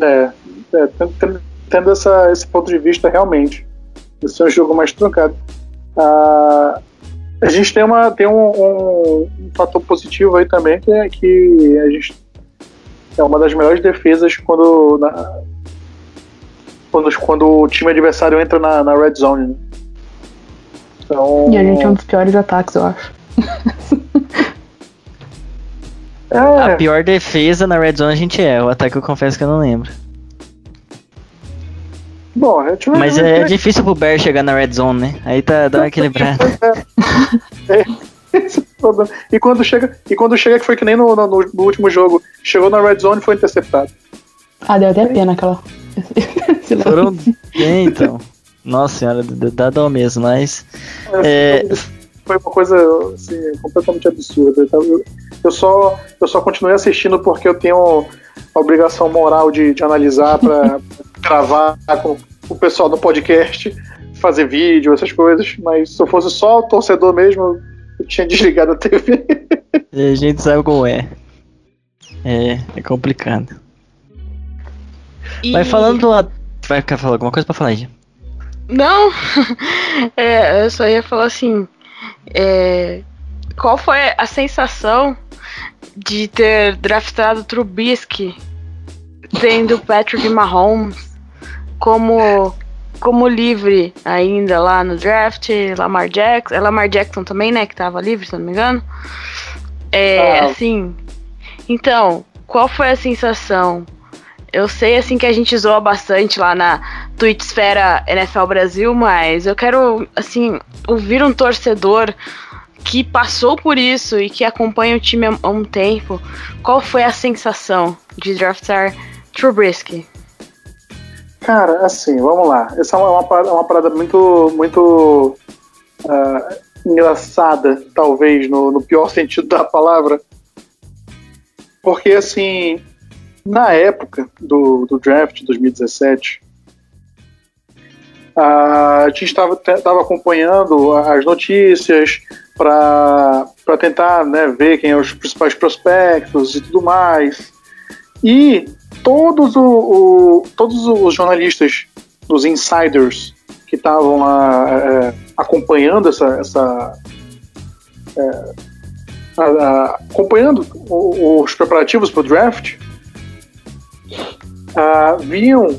Speaker 6: É, é tendo, tendo- tendo essa, esse ponto de vista, realmente. Esse é um jogo mais truncado. Ah, a gente tem, uma, tem um, um- um fator positivo aí também, que é que a gente é uma das melhores defesas quando, na- quando, quando o time adversário entra na, na red zone. Né? Então,
Speaker 5: E a gente é um dos piores ataques, eu acho.
Speaker 4: A
Speaker 6: é,
Speaker 4: pior defesa na red zone a gente é, o ataque eu confesso que eu não lembro.
Speaker 6: bom, é, time-
Speaker 4: Mas é difícil pro Bear chegar na red zone, né? Aí tá dá uma equilibrada.
Speaker 6: É, é. E quando chega, e quando chega que foi que nem no, no- no último jogo, chegou na red zone e foi interceptado.
Speaker 5: Ah, deu até pena aquela.
Speaker 4: Foram bem, então. Nossa senhora, dá dó mesmo, mas. É,
Speaker 6: Foi uma coisa assim, completamente absurda. Então, Eu, eu só, eu só continuei assistindo porque eu tenho a obrigação moral de, de analisar para gravar com o pessoal do podcast, fazer vídeo, essas coisas. Mas se eu fosse só o torcedor mesmo, eu tinha desligado a TV.
Speaker 4: a gente sabe como é. É, é complicado.
Speaker 3: E-
Speaker 4: Mas falando do. at- Vai ficar falando alguma coisa pra falar aí?
Speaker 3: Não, é, eu só ia falar assim. É, qual foi a sensação de ter draftado Trubisky tendo Patrick Mahomes como como livre ainda lá no draft, Lamar Jackson, é Lamar Jackson também, né, que tava livre, se não me engano. É,
Speaker 6: Ah.
Speaker 3: assim. Então, qual foi a sensação? Eu sei assim que a gente zoa bastante lá na Twitchsfera NFL Brasil, mas eu quero assim ouvir um torcedor que passou por isso e que acompanha o time há um tempo. Qual foi a sensação de draftar Trubisky?
Speaker 6: Cara, assim, vamos lá. Essa é uma, parada- uma parada muito, muito ah, engraçada, talvez, no, no pior sentido da palavra. Porque, assim, na época do, do draft de 2017, a gente estava acompanhando as notícias para tentar né, ver quem são os principais prospectos e tudo mais. E todos, o, o- todos os jornalistas, os insiders que estavam é, acompanhando essa, essa é, a- a- acompanhando os preparativos para o draft, ah, viam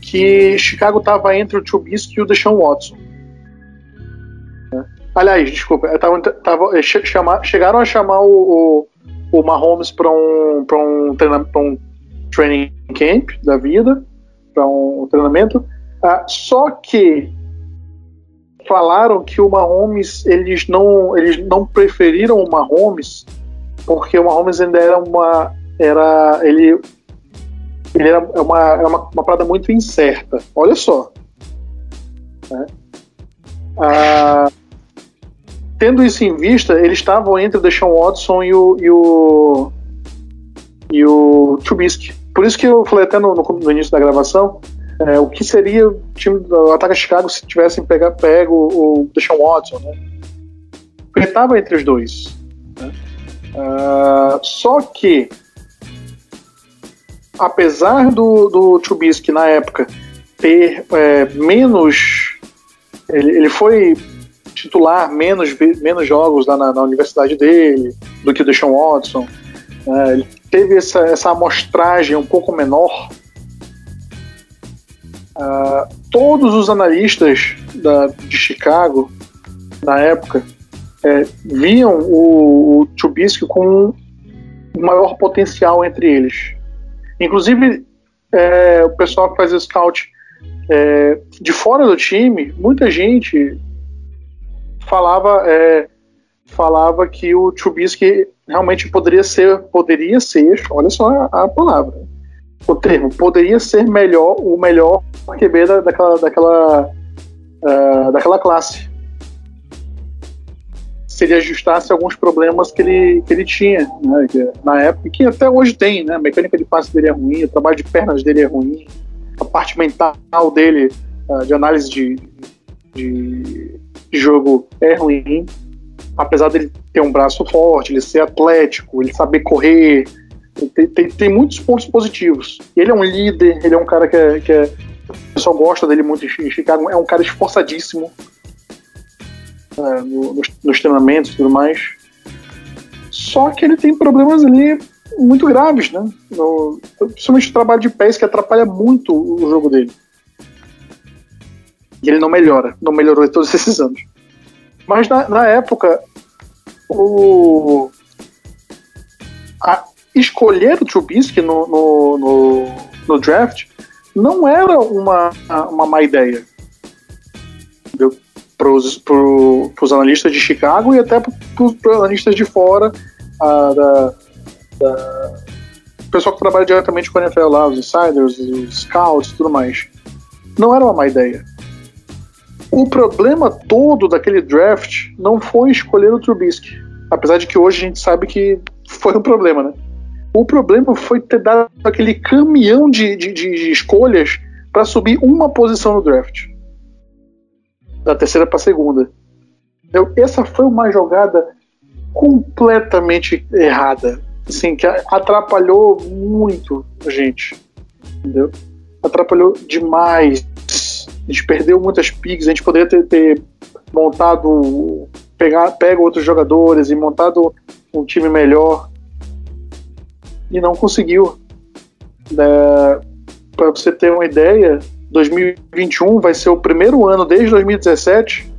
Speaker 6: que Chicago estava entre o Trubisky e o Deshaun Watson. Né? Aliás, desculpa, tavam- tavam- eh, chama- chegaram a chamar o, o, o Mahomes para um, um, um training camp da vida, para um treinamento, ah, só que falaram que o Mahomes, eles não, eles não preferiram o Mahomes porque o Mahomes ainda era uma. Era, ele ele era uma, era uma, uma parada muito incerta. Olha só. Né? Ah, tendo isso em vista, eles estavam entre o Deshaun Watson e o, e o, e o Trubisky. Por isso que eu falei até no, no- no início da gravação é, o que seria o time do Ataque Chicago se tivessem pegar, pego o Deshaun Watson, né? Estava entre os dois. Né? Uh, só que, apesar do, do Trubisky na época ter é, menos. Ele, ele foi titular menos, menos jogos lá na, na universidade dele do que o Deshaun Watson. É, ele teve essa, essa amostragem um pouco menor. Uh, todos os analistas da, de Chicago, na época, é, viam o, o Trubisky com o maior potencial entre eles. Inclusive, é, o pessoal que faz o scout é, de fora do time, muita gente falava é, falava que o Trubisky realmente poderia ser poderia ser olha só a, a palavra o termo poderia ser melhor o melhor QB da, daquela daquela uh, daquela classe se ele ajustasse alguns problemas que ele, que ele tinha né, na época que até hoje tem né a mecânica de passe dele é ruim o trabalho de pernas dele é ruim a parte mental dele uh, de análise de, de jogo é ruim, apesar dele ter um braço forte, ele ser atlético, ele saber correr, tem, tem, tem muitos pontos positivos. Ele é um líder, ele é um cara que, é, que é, o pessoal gosta dele muito em Chicago, é um cara esforçadíssimo é, no, nos, treinamentos e tudo mais. Só que ele tem problemas ali muito graves, né? No, principalmente o trabalho de pés que atrapalha muito o jogo dele. E ele não melhora, não melhorou em todos esses anos. Mas na, na época, o, a, escolher o Trubisky no, no, no, no, draft não era uma, uma má ideia para os analistas de Chicago e até para os analistas de fora, a, da, da, o pessoal que trabalha diretamente com a NFL lá, os insiders, os scouts e tudo mais. Não era uma má ideia. O problema todo daquele draft não foi escolher o Trubisky. Apesar de que hoje a gente sabe que foi um problema, né? O problema foi ter dado aquele caminhão de, de, de escolhas para subir uma posição no draft. Da terceira para segunda. Entendeu? Essa foi uma jogada completamente errada. Assim, que atrapalhou muito a gente. Entendeu? Atrapalhou demais a gente perdeu muitas picks, a gente poderia ter, ter montado, pegar, pega outros jogadores e montado um time melhor e não conseguiu. É, Para você ter uma ideia, 2021 vai ser o primeiro ano desde 2017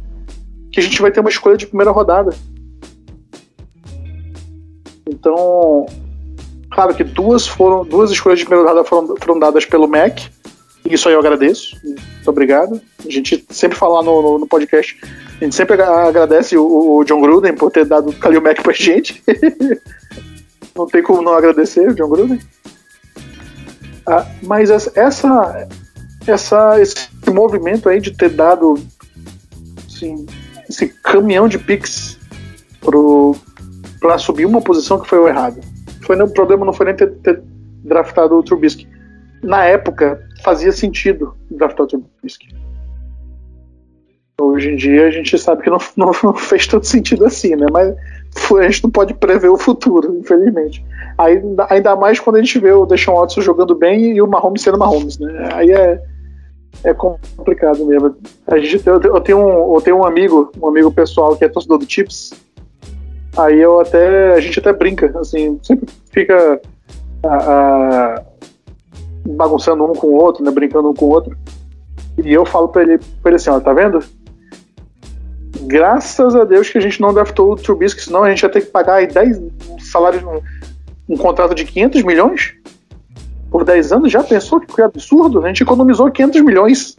Speaker 6: que a gente vai ter uma escolha de primeira rodada. Então, claro que duas foram duas escolhas de primeira rodada foram, foram dadas pelo Mac isso aí eu agradeço. Muito obrigado. A gente sempre fala no, no, no podcast, a gente sempre agradece o, o, John Gruden por ter dado o Kalil Mack pra gente. não tem como não agradecer o John Gruden. Ah, mas essa, essa, esse movimento aí de ter dado assim, esse caminhão de picks para subir uma posição que foi o errado. Foi, o problema não foi nem ter, ter draftado o Trubisky na época, fazia sentido draftar o Trubisky. Hoje em dia a gente sabe que não, não, não, fez todo sentido assim, né? Mas a gente não pode prever o futuro, infelizmente. Ainda mais quando a gente vê o Deshaun Watson jogando bem e o Mahomes sendo Mahomes, né? Aí é, é complicado mesmo. A gente, eu, eu, tenho um, eu tenho um amigo, um amigo pessoal que é torcedor do Chips. Aí eu até, a gente até brinca, assim, sempre fica a, a bagunçando um com o outro, né, brincando um com o outro. E eu falo para ele, pra ele assim, ó, tá vendo? Graças a Deus que a gente não draftou o Trubisky, senão a gente ia ter que pagar aí 10 um salário, um, um contrato de 500 milhões por 10 anos. Já pensou que absurdo? A gente economizou 500 milhões.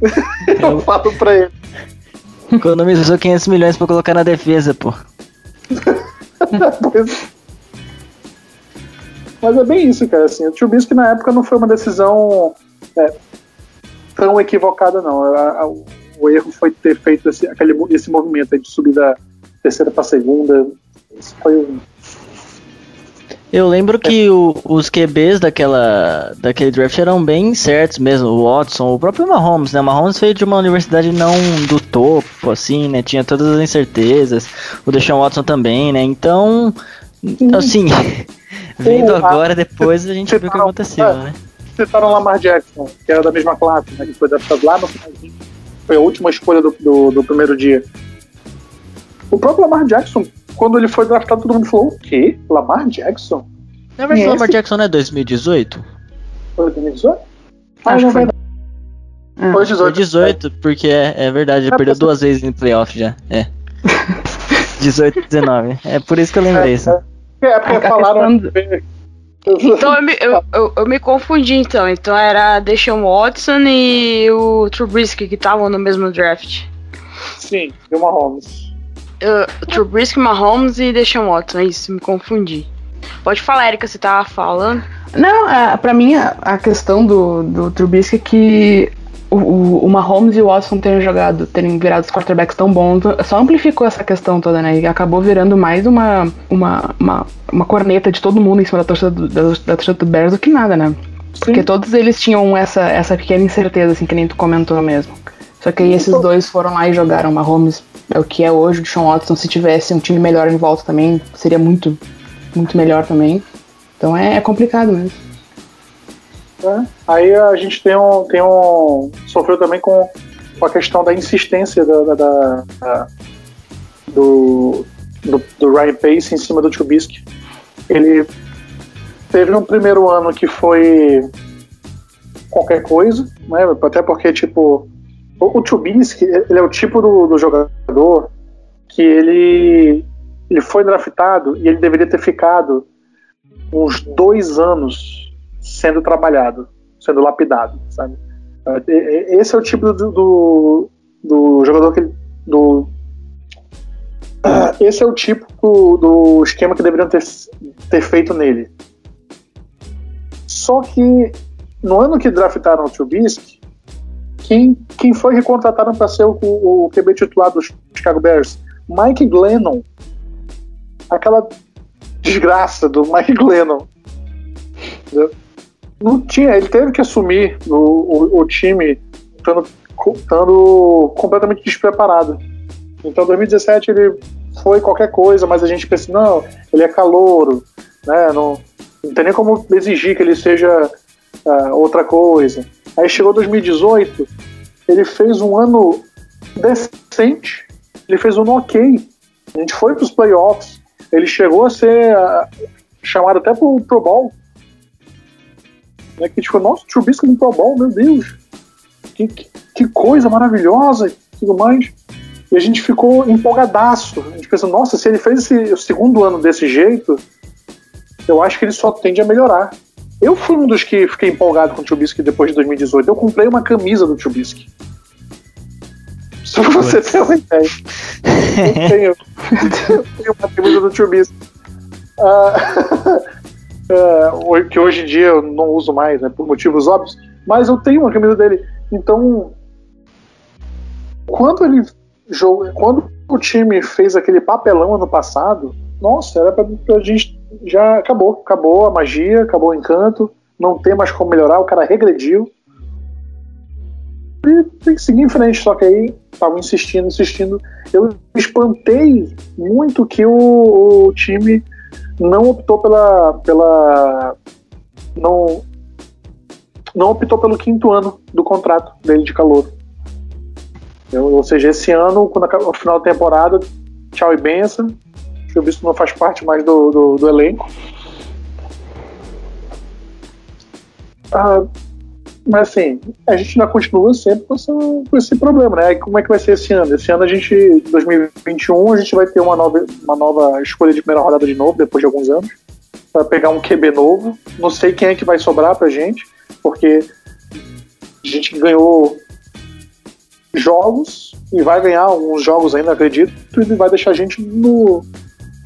Speaker 6: eu falo pra ele.
Speaker 4: Economizou 500 milhões pra colocar na defesa, pô.
Speaker 6: pois mas é bem isso, cara. Assim, o Trubisky na época não foi uma decisão é, tão equivocada, não. A, a, o erro foi ter feito esse, aquele, esse movimento de subir da terceira para segunda. Isso foi um.
Speaker 4: Eu lembro que o, os QBs daquela, daquele draft eram bem certos mesmo. O Watson, o próprio Mahomes, né? O Mahomes veio de uma universidade não do topo, assim, né? Tinha todas as incertezas. O Deshaun Watson também, né? Então, assim, vendo agora, depois a gente viu o que aconteceu, né?
Speaker 6: Citaram Lamar Jackson, que era da mesma classe, né? Que foi draftado lá no finalzinho. Foi a última escolha do, do, do primeiro dia. O próprio Lamar Jackson quando ele foi draftado, todo mundo falou: o quê? Lamar Jackson?
Speaker 4: Na verdade, o Lamar Jackson não é 2018?
Speaker 6: Foi 2018?
Speaker 5: Ah, Acho que foi.
Speaker 4: Ah. Foi 18. Foi 18, porque é, é verdade, ele é perdeu duas vezes em playoff já. É. 18 19. É por isso que eu lembrei isso. É,
Speaker 6: é porque falaram.
Speaker 3: Então eu me, eu, eu, eu, me confundi então. Então era Deshaun Watson e o Trubisky que estavam no mesmo draft.
Speaker 6: Sim, e o Mahomes
Speaker 3: uh, Trubisky, Mahomes e Deshaun Watson, é isso, me confundi. Pode falar, Erika, você tava falando?
Speaker 5: Não, é, pra mim a, a questão do, do Trubisky é que o, o, o, Mahomes e o Watson terem jogado, terem virado os quarterbacks tão bons, só amplificou essa questão toda, né? E acabou virando mais uma, uma, uma, uma corneta de todo mundo em cima da torcida do, da, da torcida do Bears do que nada, né? Porque Sim. todos eles tinham essa, essa pequena incerteza, assim, que nem tu comentou mesmo. Só que aí esses dois foram lá e jogaram. Mahomes é o que é hoje. O Sean Watson, se tivesse um time melhor em volta também, seria muito, muito melhor também. Então é, é complicado mesmo.
Speaker 6: É. Aí a gente tem um, tem um. sofreu também com, com a questão da insistência da, da, da, do, do, do, Ryan Pace em cima do Trubisky. Ele teve um primeiro ano que foi qualquer coisa, né? Até porque, tipo, o, o ele é o tipo do, do jogador que ele, ele foi draftado e ele deveria ter ficado uns dois anos sendo trabalhado, sendo lapidado, sabe? Esse é o tipo do, do, do jogador que do esse é o tipo do, do, esquema que deveriam ter, ter feito nele. Só que no ano que draftaram o Trubisky, quem, quem foi recontratado para ser o, o, QB titular dos Chicago Bears? Mike Glennon. Aquela desgraça do Mike Glennon. Não tinha, ele teve que assumir o, o, o time estando, estando completamente despreparado. Então, 2017 ele foi qualquer coisa, mas a gente pensa, não, ele é calouro, né? Não, não tem nem como exigir que ele seja uh, outra coisa. Aí chegou 2018, ele fez um ano decente, ele fez um ano ok. A gente foi para os playoffs, ele chegou a ser uh, chamado até pro Pro Bowl. Né, que a gente falou, nossa, Trubisky no Pro Bowl, meu Deus, que, que, que coisa maravilhosa e tudo mais. E a gente ficou empolgadaço. A gente pensou, nossa, se ele fez esse segundo ano desse jeito, eu acho que ele só tende a melhorar. Eu fui um dos que fiquei empolgado com o Trubisky depois de 2018. Eu comprei uma camisa do Trubisky. Só pra você ter uma ideia. Eu tenho, eu tenho uma camisa do Trubisky. Uh, uh, que hoje em dia eu não uso mais, né, por motivos óbvios. Mas eu tenho uma camisa dele. Então, quando ele jogou, quando o time fez aquele papelão ano passado, nossa, era pra, pra gente já acabou. Acabou a magia, acabou o encanto. Não tem mais como melhorar, o cara regrediu. E tem que seguir em frente, só que aí estavam insistindo, insistindo. Eu espantei muito que o, o time não optou pela. pela não, não optou pelo quinto ano do contrato dele de calor. ou seja, esse ano, quando no final da temporada, tchau e benção, o Bispo não faz parte mais do, do, do elenco. Ah, mas assim, a gente ainda continua sempre com, essa, com esse problema, né? como é que vai ser esse ano? Esse ano a gente, 2021, a gente vai ter uma nova, uma nova escolha de primeira rodada de novo, depois de alguns anos, para pegar um QB novo. Não sei quem é que vai sobrar pra gente, porque a gente ganhou jogos e vai ganhar alguns jogos ainda, acredito, e vai deixar a gente no,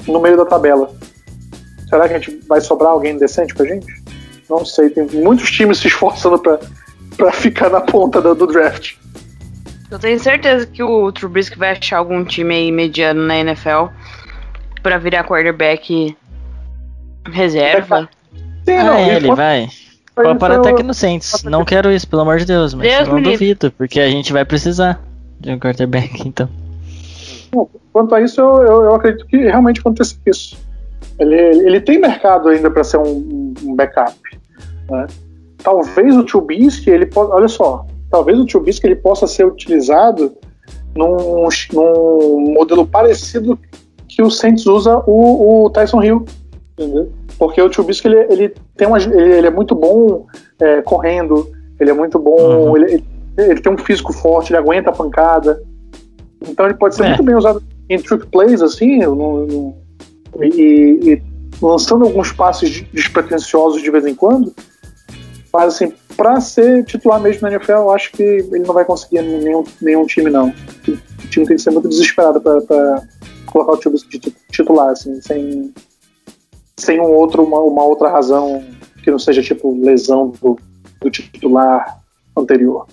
Speaker 6: no meio da tabela. Será que a gente vai sobrar alguém decente pra gente? Não sei, tem muitos times se esforçando pra, pra ficar na ponta do, do draft.
Speaker 3: Eu tenho certeza que o Trubisky vai achar algum time aí mediano na NFL pra virar quarterback Reserva.
Speaker 6: Sim,
Speaker 4: Ah,
Speaker 6: não,
Speaker 4: é, ele vai. Pode parar até que no Saints. Não quero isso, pelo amor de Deus, mas
Speaker 3: Deus
Speaker 4: eu não duvido, porque a gente vai precisar de um quarterback, então.
Speaker 6: Quanto a isso, eu, eu, eu acredito que realmente aconteça isso. Ele, ele tem mercado ainda para ser um, um backup. né? Talvez o Trubisky, ele po- olha só, talvez o Trubisky ele possa ser utilizado num, num modelo parecido que o Saints usa o, o Tyson Hill, entendeu? Porque o Trubisky ele, ele tem uma, ele, ele é muito bom é, correndo, ele é muito bom,
Speaker 4: Uhum.
Speaker 6: ele, ele- ele tem um físico forte, ele aguenta a pancada. Então ele pode ser
Speaker 4: É.
Speaker 6: muito bem usado em trick plays, assim, no- no- e, e lançando alguns passes de- despretensiosos de vez em quando. Mas assim, pra ser titular mesmo na NFL, eu acho que ele não vai conseguir nenhum, nenhum time, não. O time tem que ser muito desesperado pra colocar o time titular, assim, sem, sem um outro, uma, uma outra razão que não seja tipo lesão do, do titular anterior.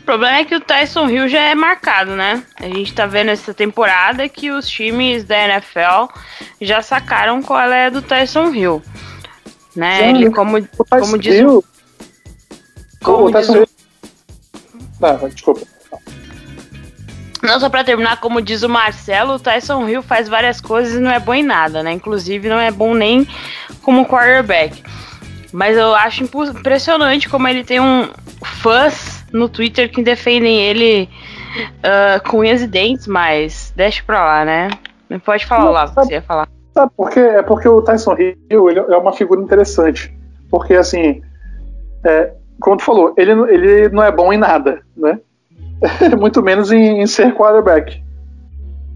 Speaker 3: O problema é que o Tyson Hill já é marcado, né? A gente tá vendo essa temporada que os times da NFL já sacaram qual é do Tyson Hill. Né?
Speaker 6: Sim.
Speaker 3: Ele, como, como diz o
Speaker 6: Hill-
Speaker 3: como
Speaker 6: o Tyson
Speaker 3: diz
Speaker 6: Hill- Ah, desculpa.
Speaker 3: Não, só pra terminar, como diz o Marcelo, o Tyson Hill faz várias coisas e não é bom em nada, né? Inclusive não é bom nem como quarterback. Mas eu acho impressionante como ele tem um fãs no Twitter que defendem ele ah, com unhas e dentes, mas deixa pra lá, né? Não pode falar lá o que você ia falar.
Speaker 6: Sabe por quê? É porque o Tyson Hill ele é uma figura interessante. Porque, assim, é, como tu falou, ele, não- ele não é bom em nada, né? Muito menos em, em ser quarterback.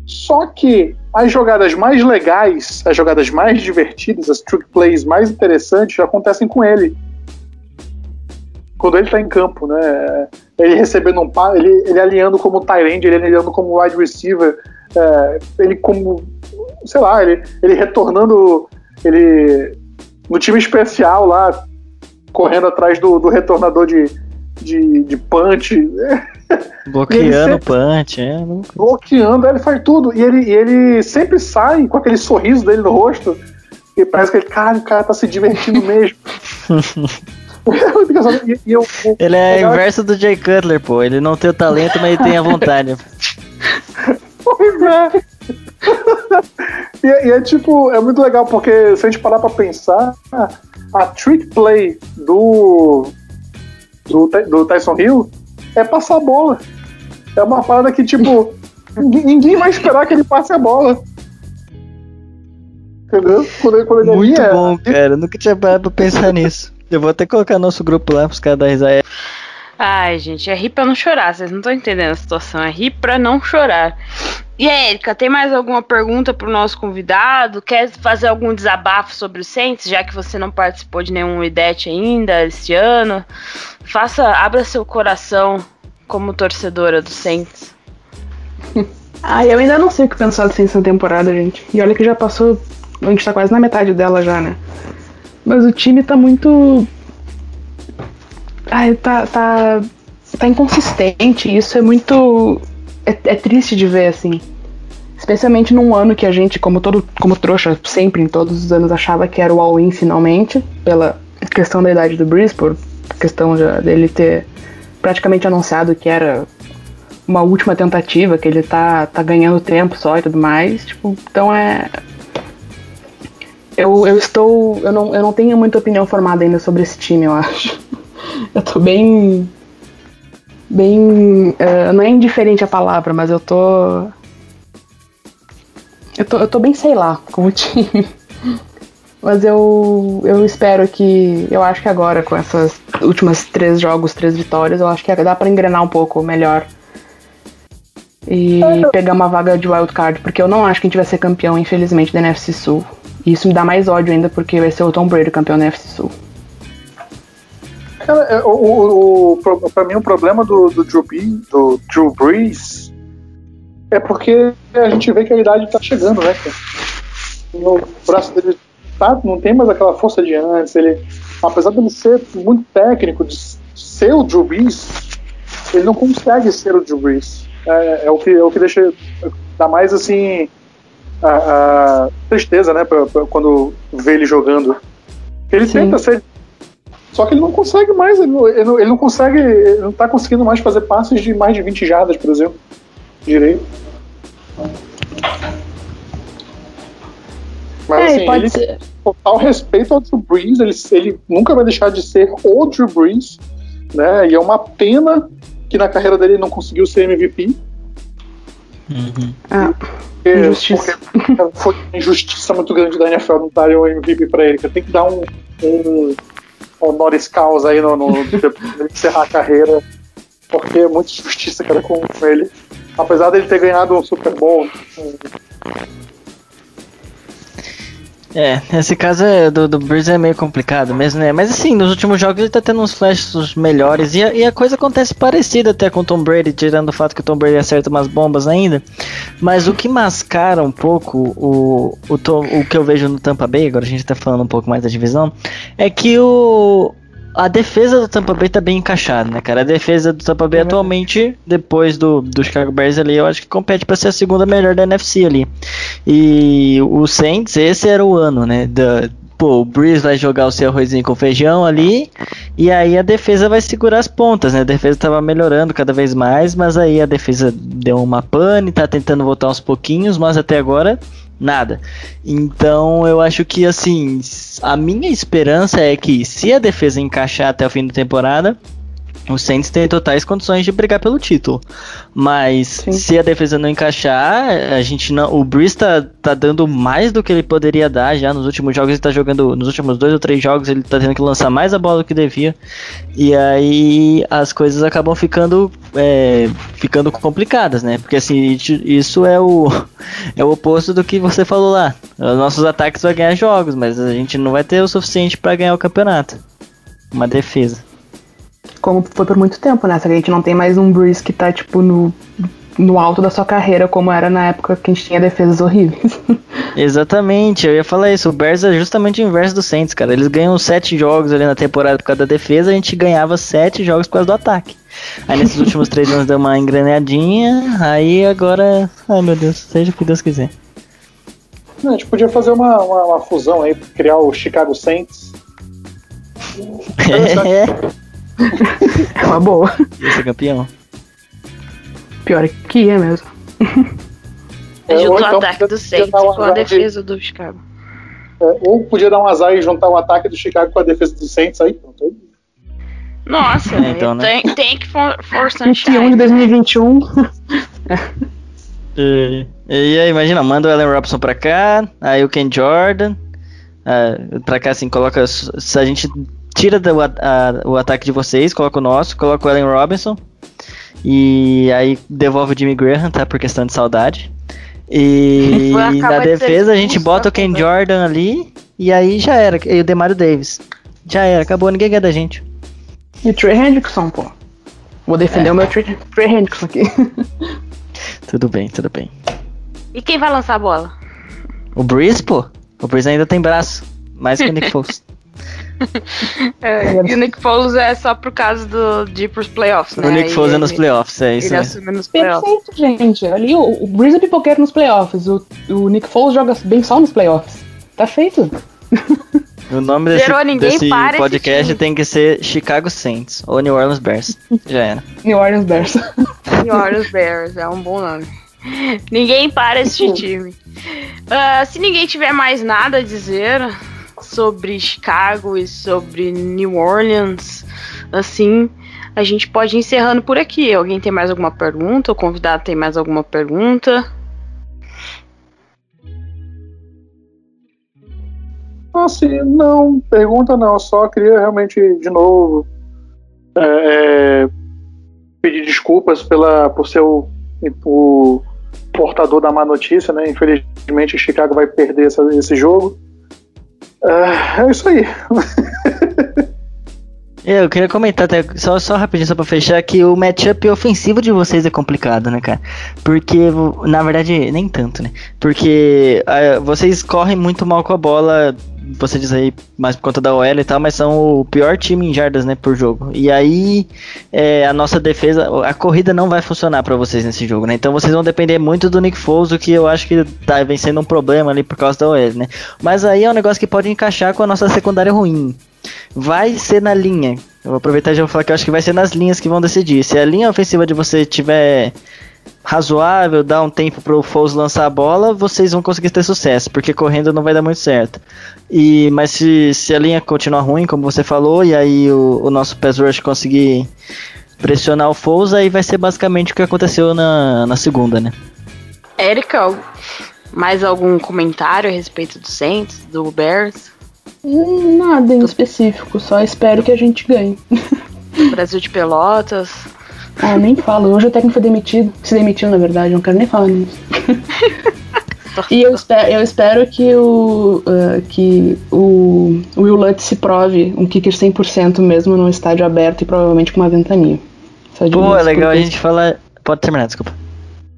Speaker 6: Só que as jogadas mais legais, as jogadas mais divertidas, as trick plays mais interessantes acontecem com ele. Quando ele tá em campo, né? Ele recebendo um ele, ele alinhando como tight ele alinhando como wide receiver, é, ele como sei lá, ele, ele retornando ele no time especial lá, correndo atrás do, do retornador de, de, de punch,
Speaker 4: Bloqueando o punch, é. não-
Speaker 6: bloqueando, ele faz tudo. E ele, e ele sempre sai com aquele sorriso dele no rosto. E parece que ele, cara, o cara tá se divertindo mesmo. É. E, eu,
Speaker 4: Ele é
Speaker 6: legal
Speaker 4: inverso do Jay Cutler, pô. Ele não tem o talento, mas ele tem a vontade.
Speaker 6: Pois é. e, é- e é tipo, é muito legal porque se a gente parar pra pensar, a trick play do, do, do Tyson Hill é passar a bola. É uma parada que, tipo, ninguém, vai esperar que ele passe a bola. Entendeu? Quando ele, quando ele
Speaker 4: Muito
Speaker 6: é-
Speaker 4: bom, cara. Eu nunca tinha parado pra pensar nisso. Eu vou até colocar nosso grupo lá pros caras da risada.
Speaker 3: Ai, gente, é rir pra não chorar. Vocês não estão entendendo a situação. É rir pra não chorar. E aí, Erika, tem mais alguma pergunta pro nosso convidado? Quer fazer algum desabafo sobre o Saints, já que você não participou de nenhum IDET ainda este ano? Faça, abra seu coração como torcedora do Saints.
Speaker 5: Ah, eu ainda não sei o que pensar assim essa temporada, gente. E olha que já passou. A gente tá quase na metade dela já, né? Mas o time tá muito. Ai, tá. tá. tá inconsistente. Isso é muito. É, é triste de ver, assim. Especialmente num ano que a gente, como todo. como trouxa, sempre em todos os anos, achava que era o all-in finalmente, pela questão da idade do Breeze, por questão já dele ter praticamente anunciado que era uma última tentativa, que ele tá, tá ganhando tempo só e tudo mais. Tipo, então é. Eu, eu estou. Eu não, eu não tenho muita opinião formada ainda sobre esse time, eu acho. Eu tô bem. Bem. eh, não é indiferente a palavra, mas eu tô. Eu tô, eu tô bem, sei lá, com o time. Mas eu, eu espero que. Eu acho que agora, com essas últimas três jogos, três vitórias, eu acho que dá pra engrenar um pouco melhor e pegar uma vaga de wildcard, porque eu não acho que a gente vai ser campeão, infelizmente, da NFC Sul. E isso me dá mais ódio ainda, porque vai ser o Tom Brady campeão da NFC Sul.
Speaker 6: Cara, é, o, o, o, pra mim o problema do, do, Drew Brees, do Drew Brees é porque a gente vê que a idade tá chegando, né, cara? O braço dele tá, não tem mais aquela força de antes. Ele, apesar dele ser muito técnico, de ser o Drew Brees, ele não consegue ser o Drew Brees. É, é o, que, é o que deixa. dá mais assim. a, a tristeza, né, pra, pra quando vê ele jogando. Ele
Speaker 5: Sim.
Speaker 6: tenta ser. Só que ele não consegue mais, ele não, ele não, ele não consegue, ele não tá conseguindo mais fazer passes de mais de 20 jardas, por exemplo. Direito. Mas
Speaker 5: É,
Speaker 6: assim, ele
Speaker 5: ser.
Speaker 6: total respeito ao Drew Brees, ele, ele nunca vai deixar de ser o Drew Brees, né? E é uma pena que na carreira dele ele não conseguiu ser MVP.
Speaker 5: Ah,
Speaker 6: Porque, foi uma injustiça muito grande da NFL não dar o MVP pra ele. Tem que dar um, um honoris causa aí no, no, depois de encerrar a carreira. Porque é muita injustiça, cara, com ele. Apesar dele ter ganhado um Super Bowl.
Speaker 4: É, esse caso é, do, do Breeze é meio complicado mesmo, né? Mas assim, nos últimos jogos ele tá tendo uns flashes melhores e a, e a coisa acontece parecida até com o Tom Brady, tirando o fato que o Tom Brady acerta umas bombas ainda. Mas o que mascara um pouco o, o, o que eu vejo no Tampa Bay, agora a gente tá falando um pouco mais da divisão, é que o. A defesa do Tampa Bay tá bem encaixada, né, cara? A defesa do Tampa Bay atualmente, depois do, do Chicago Bears ali, eu acho que compete pra ser a segunda melhor da NFC ali. E o Saints, esse era o ano, né? Da, pô, o Breeze vai jogar o seu arrozinho com feijão ali, e aí a defesa vai segurar as pontas, né? A defesa tava melhorando cada vez mais, mas aí a defesa deu uma pane, tá tentando voltar aos pouquinhos, mas até agora nada. Então eu acho que assim, a minha esperança é que se a defesa encaixar até o fim da temporada, o Saints tem totais condições de brigar pelo título. Mas
Speaker 5: Sim.
Speaker 4: se a defesa não encaixar, a gente não. O Breeze tá, tá dando mais do que ele poderia dar já nos últimos jogos. Ele tá jogando. Nos últimos dois ou três jogos, ele tá tendo que lançar mais a bola do que devia. E aí as coisas acabam ficando. é, ficando complicadas, né? Porque assim, isso- é o. É o oposto do que você falou lá. Os nossos ataques vão ganhar jogos, mas a gente não vai ter o suficiente pra ganhar o campeonato. Uma defesa.
Speaker 5: Como foi por muito tempo, né? Só que a gente não tem mais um Breeze que tá, tipo, no, no alto da sua carreira, como era na época que a gente tinha defesas horríveis.
Speaker 4: Exatamente, eu ia falar isso. O Bears é justamente o inverso do Saints, cara. Eles ganham sete jogos ali na temporada por causa da defesa, a gente ganhava sete jogos por causa do ataque. Aí nesses últimos três anos deu uma engrenadinha, aí agora. Ai meu Deus, seja o que Deus quiser.
Speaker 6: A gente podia fazer uma, uma, uma fusão aí, criar o Chicago Saints.
Speaker 4: É,
Speaker 5: É uma boa.
Speaker 4: ia ser campeão.
Speaker 5: Pior é que é mesmo.
Speaker 6: É,
Speaker 3: Junto
Speaker 6: ou
Speaker 3: o
Speaker 6: então
Speaker 3: ataque do Saints
Speaker 6: um
Speaker 3: com a
Speaker 6: azar de-
Speaker 3: defesa do Chicago.
Speaker 6: é, ou podia dar um azar e juntar o ataque do Chicago com a defesa do Saints aí. Pronto.
Speaker 3: Nossa,
Speaker 4: É, então, né?
Speaker 3: tem, tem que for, for
Speaker 5: 21 de
Speaker 3: sunshine.
Speaker 5: 2021.
Speaker 4: E, e aí, imagina, manda o Allen Robson pra cá, aí o Ken Jordan, ah, pra cá assim, coloca. Se a gente tira do, a- a- o ataque de vocês, coloca o nosso, coloca o Allen Robinson, e aí devolve o Jimmy Graham, tá? Por questão de saudade. E na defesa a gente bota o Ken. Jordan ali, e aí já era. E o Demario Davis. Já era, acabou, ninguém ganha da gente.
Speaker 5: E o Trey Hendrickson, pô. Vou defender o meu Trey, Trey Hendrickson aqui.
Speaker 4: Tudo bem, tudo bem.
Speaker 3: E quem vai lançar a bola?
Speaker 4: O Breeze, pô. O Breeze ainda tem braço. Mais que o Nick Foles.
Speaker 3: É, e o Nick Foles é só por causa do, de ir pros playoffs, né?
Speaker 4: o Nick Foles é nos playoffs, é isso
Speaker 3: Ele assume nos playoffs.
Speaker 5: Perfeito, gente. Ali o, o Breeze é pipoqueiro nos playoffs. O, o Nick Foles joga bem só nos playoffs. Tá feito.
Speaker 4: O nome desse,
Speaker 3: Gerou
Speaker 4: desse podcast tem que ser Chicago Saints ou New Orleans Bears. Já era.
Speaker 5: New Orleans Bears.
Speaker 3: New Orleans Bears, é um bom nome. Ninguém para esse time. Ah, se ninguém tiver mais nada a dizer sobre Chicago e sobre New Orleans, assim, a gente pode ir encerrando por aqui. Alguém tem mais alguma pergunta? O convidado tem mais alguma pergunta?
Speaker 6: Assim, não, pergunta não, só queria realmente, de novo, é, é, pedir desculpas pela, por ser o, portador da má notícia, né? Infelizmente, Chicago vai perder essa- esse jogo. É, é isso aí.
Speaker 4: Eu queria comentar até, só, só rapidinho, só pra fechar, que o matchup ofensivo de vocês é complicado, né, cara? Porque, na verdade, nem tanto, né? Porque ah, vocês correm muito mal com a bola você diz aí mais por conta da OL e tal, mas são o pior time em jardas, né, por jogo. E aí é, a nossa defesa, a corrida não vai funcionar para vocês nesse jogo, né? Então vocês vão depender muito do Nick Foles, o que eu acho que tá vencendo um problema ali por causa da OL, né? Mas aí é um negócio que pode encaixar com a nossa secundária ruim. Vai ser na linha. Eu vou aproveitar e já vou falar que eu acho que vai ser nas linhas que vão decidir. Se a linha ofensiva de você tiver razoável, dar um tempo pro Foles lançar a bola, vocês vão conseguir ter sucesso, porque correndo não vai dar muito certo. E mas se, se a linha continuar ruim, como você falou, e aí o, o nosso pass rush conseguir pressionar o Foles, aí vai ser basicamente o que aconteceu na, na segunda, né?
Speaker 3: Érica, mais algum comentário a respeito do Saints, do Bears?
Speaker 5: Hum, Nada em específico, só espero que a gente ganhe.
Speaker 3: Brasil de Pelotas?
Speaker 5: Ah, nem falo. Hoje o técnico foi demitido. Se demitiu, na verdade, não quero nem falar nisso. e eu espero, eu espero que o uh, que o Will Lutz se prove um kicker 100% mesmo num estádio aberto e provavelmente com uma ventania. Só
Speaker 4: Pô, é legal a gente falar. Pode terminar, desculpa.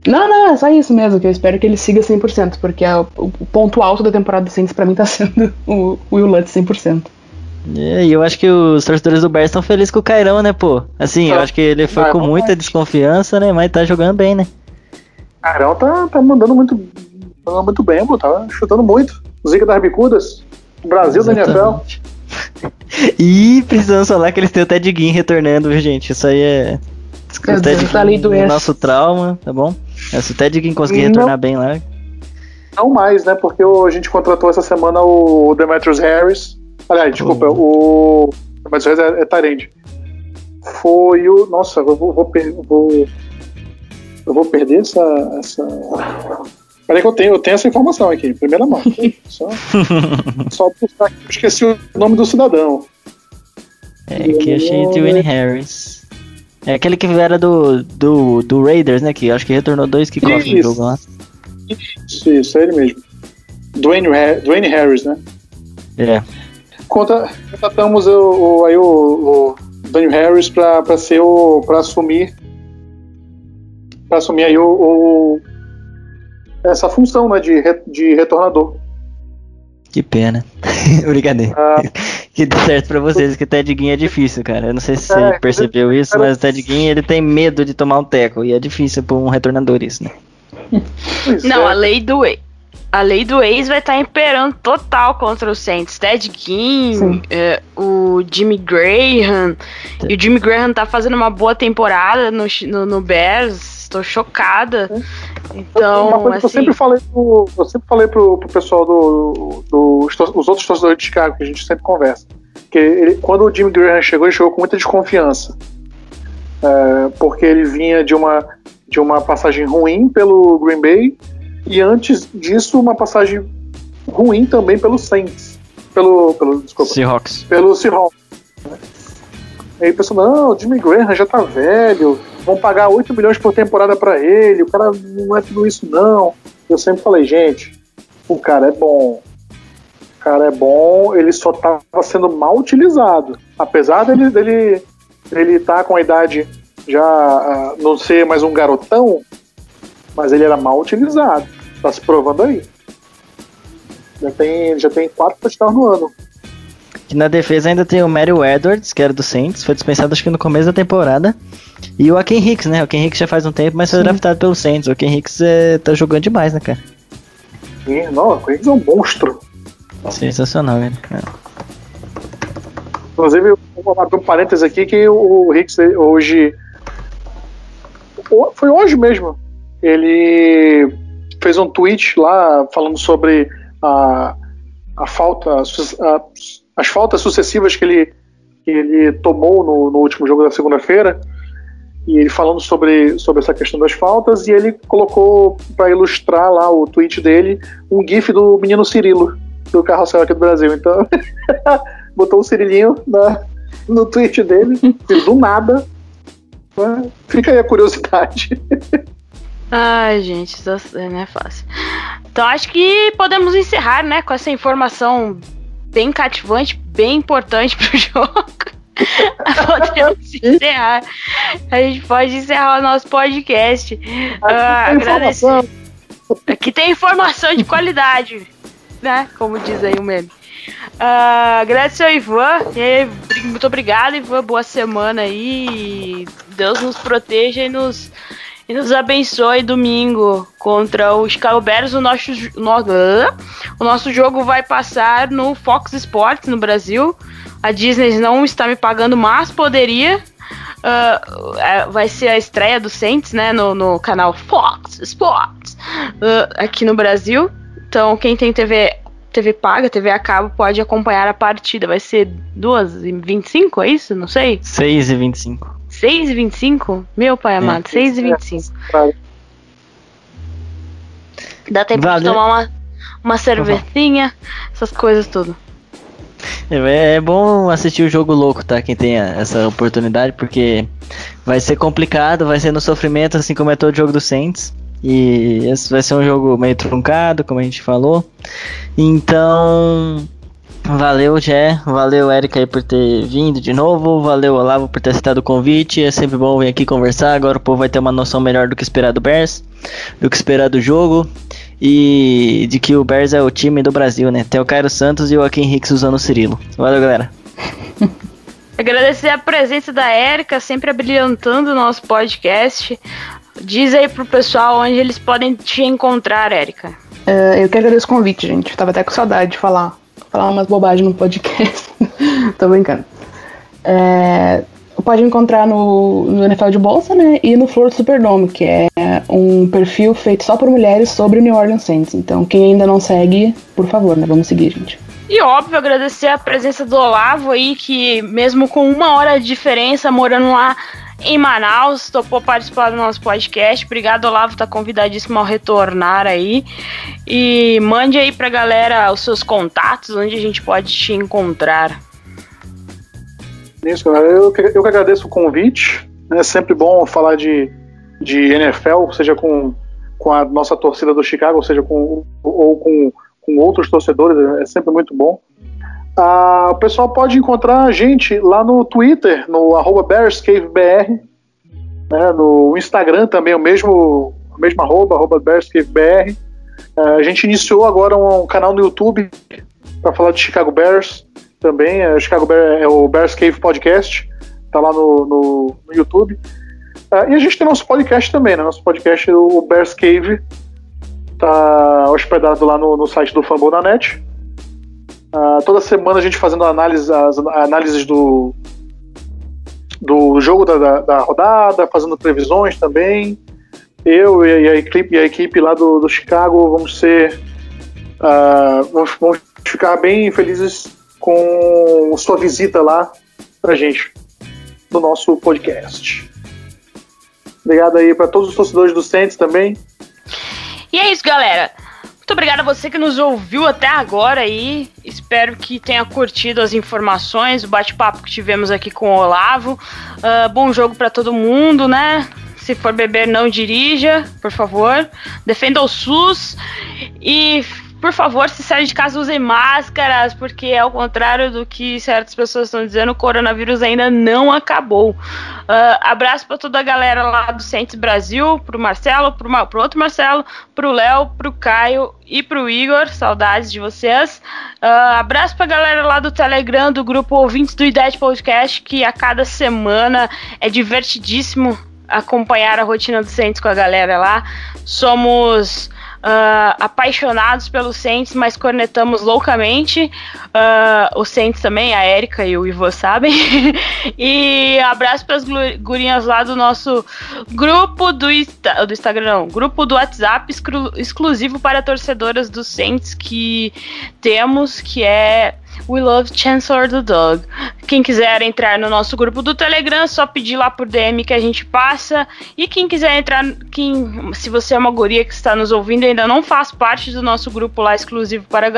Speaker 5: Não, não, é só isso mesmo, que eu espero que ele siga 100%, porque é o, o ponto alto da temporada do Saints pra mim tá sendo o, o Will Lutz 100%.
Speaker 4: É, E eu acho que os torcedores do Bears estão felizes com o Cairão, né, pô? Assim, eu
Speaker 6: Ah.
Speaker 4: acho que ele foi com muita desconfiança, né? Mas tá jogando bem, né?
Speaker 6: Carão tá, tá mandando muito, mandando muito bem, pô, tá chutando muito. Zica das bicudas. Brasil da NFL.
Speaker 4: E precisamos falar que eles têm o Ted Ginn retornando, viu, gente? Isso aí é.
Speaker 5: Meu
Speaker 4: o Ted
Speaker 5: Deus, do
Speaker 4: Ginn é nosso trauma, tá bom? É, Se o Ted Ginn conseguir
Speaker 6: Não.
Speaker 4: retornar bem lá.
Speaker 6: Não mais, né? Porque a gente contratou essa semana o Demetrius Harris. Aliás, desculpa, o Demetrius Harris é, é Tyrande. Foi o. Nossa, eu vou, vou, vou- eu vou perder essa. essa... Peraí que eu tenho, eu tenho essa informação aqui, primeira mão. Só, só buscar aqui, eu esqueci o nome do cidadão.
Speaker 4: É que eu achei Dwayne Harris. É aquele que era do, do, do Raiders, né? Que acho que retornou dois kickoffs no
Speaker 6: Isso.
Speaker 4: jogo lá.
Speaker 6: Isso, isso, é ele mesmo. Dwayne, Dwayne Harris, né?
Speaker 4: É.
Speaker 6: Conta, contratamos o, o- aí o, o Daniel Harris pra, pra ser o. pra assumir. pra assumir aí o. o- essa função né, de, re- de retornador.
Speaker 4: Que pena. Brincadeira.
Speaker 6: Ah,
Speaker 4: Que dê certo pra vocês, que o Ted Ginn é difícil, cara. Eu não sei se você
Speaker 6: É,
Speaker 4: percebeu isso,
Speaker 6: cara-
Speaker 4: mas o Ted Ginn ele tem medo de tomar um teco. E é difícil pra um retornador isso, né?
Speaker 3: Não,
Speaker 6: é.
Speaker 3: a lei do ex. A lei do ex vai estar imperando total contra o Saints. Ted
Speaker 5: Sim.
Speaker 3: é, o Jimmy Graham. E o Jimmy Graham tá fazendo uma boa temporada no, no, no Bears. Estou chocada.
Speaker 6: Uma
Speaker 3: Então,
Speaker 6: coisa que eu
Speaker 3: assim,
Speaker 6: sempre falei pro, eu sempre falei pro, pro pessoal do, do os outros torcedores de Chicago, que a gente sempre conversa. Que ele, quando o Jimmy Graham chegou, ele chegou com muita desconfiança. É, porque ele vinha de uma, de uma passagem ruim pelo Green Bay e antes disso uma passagem ruim também pelo Saints. Pelo, pelo, desculpa,
Speaker 4: Seahawks.
Speaker 6: pelo Seahawks. né? Aí o pessoal, não, o Jimmy Graham já tá velho, vão pagar 8 milhões por temporada pra ele, o cara não é tudo isso não. Eu sempre falei, gente, o cara é bom. O cara é bom, ele só tava sendo mal utilizado. Apesar dele dele, dele tá com a idade já ah, não ser mais um garotão, mas ele era mal utilizado. Tá se provando aí. Já tem, já tem quatro touchdowns no ano.
Speaker 4: Que na defesa ainda tem o Mario Edwards, que era do Saints, foi dispensado acho que no começo da temporada. E o Aken Hicks, né? O Aken Hicks já faz um tempo, mas foi
Speaker 5: Sim.
Speaker 4: draftado pelo Saints. O Aken Hicks é, tá jogando demais, né, cara?
Speaker 6: Sim, Não, o Corinthians é um monstro.
Speaker 4: Sensacional, velho. É.
Speaker 6: Inclusive, eu vou abrir um parênteses aqui que o Hicks hoje. Foi hoje mesmo. Ele fez um tweet lá falando sobre a, a falta. a- as faltas sucessivas que ele, que ele tomou no, no último jogo da segunda-feira. E ele falando sobre, sobre essa questão das faltas, e ele colocou para ilustrar lá o tweet dele um GIF do menino Cirilo, do carrossel aqui do Brasil. Então, botou o Cirilinho na, no tweet dele, do nada. Fica aí a curiosidade.
Speaker 3: Ai, gente, isso não é fácil. Então acho que podemos encerrar, né, com essa informação bem cativante, bem importante pro jogo. podemos encerrar. A gente pode encerrar o nosso podcast. Ah,
Speaker 6: Tem
Speaker 3: agradecer.
Speaker 6: informação.
Speaker 3: Aqui tem informação de qualidade, né? Como diz aí o meme. Uh, agradecer ao Ivan. Aí, muito obrigado, Ivan. Boa semana aí. Deus nos proteja e nos, e nos abençoe domingo contra o Chicago. O nosso, no, o nosso jogo vai passar no Fox Sports no Brasil. A Disney não está me pagando, mas poderia. Uh, vai ser a estreia do Saints, né, no, no canal Fox Sports uh, aqui no Brasil. Então, quem tem TV TV paga, TV a cabo, pode acompanhar a partida. Vai ser 2h25, é isso? Não sei.
Speaker 4: 6h25.
Speaker 3: 6h25? Meu pai é. amado, 6h25. Dá tempo vale. de tomar uma, uma cervecinha, essas coisas tudo.
Speaker 4: É, é bom assistir o jogo louco, tá? Quem tem essa oportunidade, porque vai ser complicado, vai ser no sofrimento, assim como é todo jogo do Saints. E esse vai ser um jogo meio truncado, como a gente falou. Então, valeu, Jé. Valeu, Erika, aí por ter vindo de novo. Valeu, Olavo, por ter aceitado o convite. É sempre bom vir aqui conversar. Agora o povo vai ter uma noção melhor do que esperar do Bears, do que esperar do jogo. E de que o Bears é o time do Brasil, né? Tem o Cairo Santos e o Joaquim Hicks usando o Cirilo. Valeu, galera.
Speaker 3: Agradecer a presença da Érica, sempre abrilhantando o nosso podcast. Diz aí pro pessoal onde eles podem te encontrar, Érica.
Speaker 5: Uh, eu que agradeço o convite, gente. Eu tava até com saudade de falar, falar umas bobagens no podcast. Tô brincando. É, pode encontrar no, no NFL de Bolsa, né? E no Flor Superdome, que é um perfil feito só por mulheres sobre o New Orleans Saints. Então, quem ainda não segue, por favor, né? Vamos seguir, gente.
Speaker 3: E óbvio, agradecer a presença do Olavo aí, que mesmo com uma hora de diferença, morando lá em Manaus, topou participar do nosso podcast. Obrigado, Olavo, tá convidadíssimo ao retornar aí. E mande aí pra galera os seus contatos, onde a gente pode te encontrar.
Speaker 6: Isso, galera. Eu, eu que agradeço o convite. É sempre bom falar de, de NFL, seja com, com a nossa torcida do Chicago, seja com, ou com, com outros torcedores, é sempre muito bom. Ah, o pessoal pode encontrar a gente lá no Twitter, no BearsCaveBR, né, no Instagram também, o mesmo, o mesmo arroba, arroba BearsCaveBR. Ah, a gente iniciou agora um, um canal no YouTube para falar de Chicago Bears também, é, Chicago Bear, é o Bears Cave Podcast, tá lá no, no, no YouTube. Ah, e a gente tem nosso podcast também, né? Nosso podcast, o Bears Cave, tá hospedado lá no, no site do Fambonanet. Uh, toda semana a gente fazendo análise, as análises do, do jogo da, da, da, rodada, fazendo previsões também. Eu e a equipe, e a equipe lá do, do Chicago vamos ser. Uh, vamos, vamos, ficar bem felizes com sua visita lá pra gente no nosso podcast. Obrigado aí para todos os torcedores do Saints também.
Speaker 3: E é isso, galera. Muito obrigada a você que nos ouviu até agora aí. Espero que tenha curtido as informações, o bate-papo que tivemos aqui com o Olavo. Uh, bom jogo para todo mundo, né? Se for beber, não dirija, por favor. Defenda o SUS e por favor, se sair de casa, usem máscaras, porque ao contrário do que certas pessoas estão dizendo, o coronavírus ainda não acabou. Uh, abraço para toda a galera lá do Centro Brasil, pro Marcelo, pro, pro outro Marcelo, pro Léo, pro Caio e pro Igor, saudades de vocês. Uh, abraço pra galera lá do Telegram, do grupo Ouvintes do IDET Podcast, que a cada semana é divertidíssimo acompanhar a rotina do Centro com a galera lá. Somos uh, apaixonados pelo Saints, mas cornetamos loucamente. Uh, o Saints também, a Erika e o Ivo sabem. e abraço para as gurinhas lá do nosso grupo do, do Instagram, não, grupo do WhatsApp exclu exclusivo para torcedoras do Saints que temos, que é We Love Chancellor the Dog. Quem quiser entrar no nosso grupo do Telegram, só pedir lá por DM que a gente passa. E quem quiser entrar, quem, se você é uma guria que está nos ouvindo ainda não faz parte do nosso grupo lá exclusivo para,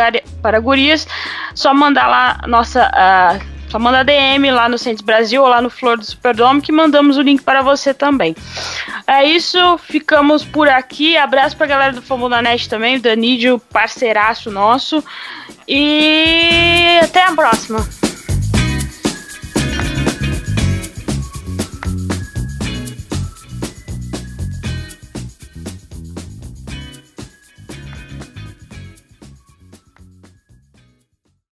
Speaker 3: para gurias, só mandar lá nossa. Uh, só manda DM lá no Centro Brasil ou lá no Flor do Superdome que mandamos o link para você também. É isso, ficamos por aqui. Abraço pra galera do Fórmula Net também, o Danídio, parceiraço nosso. E até a próxima.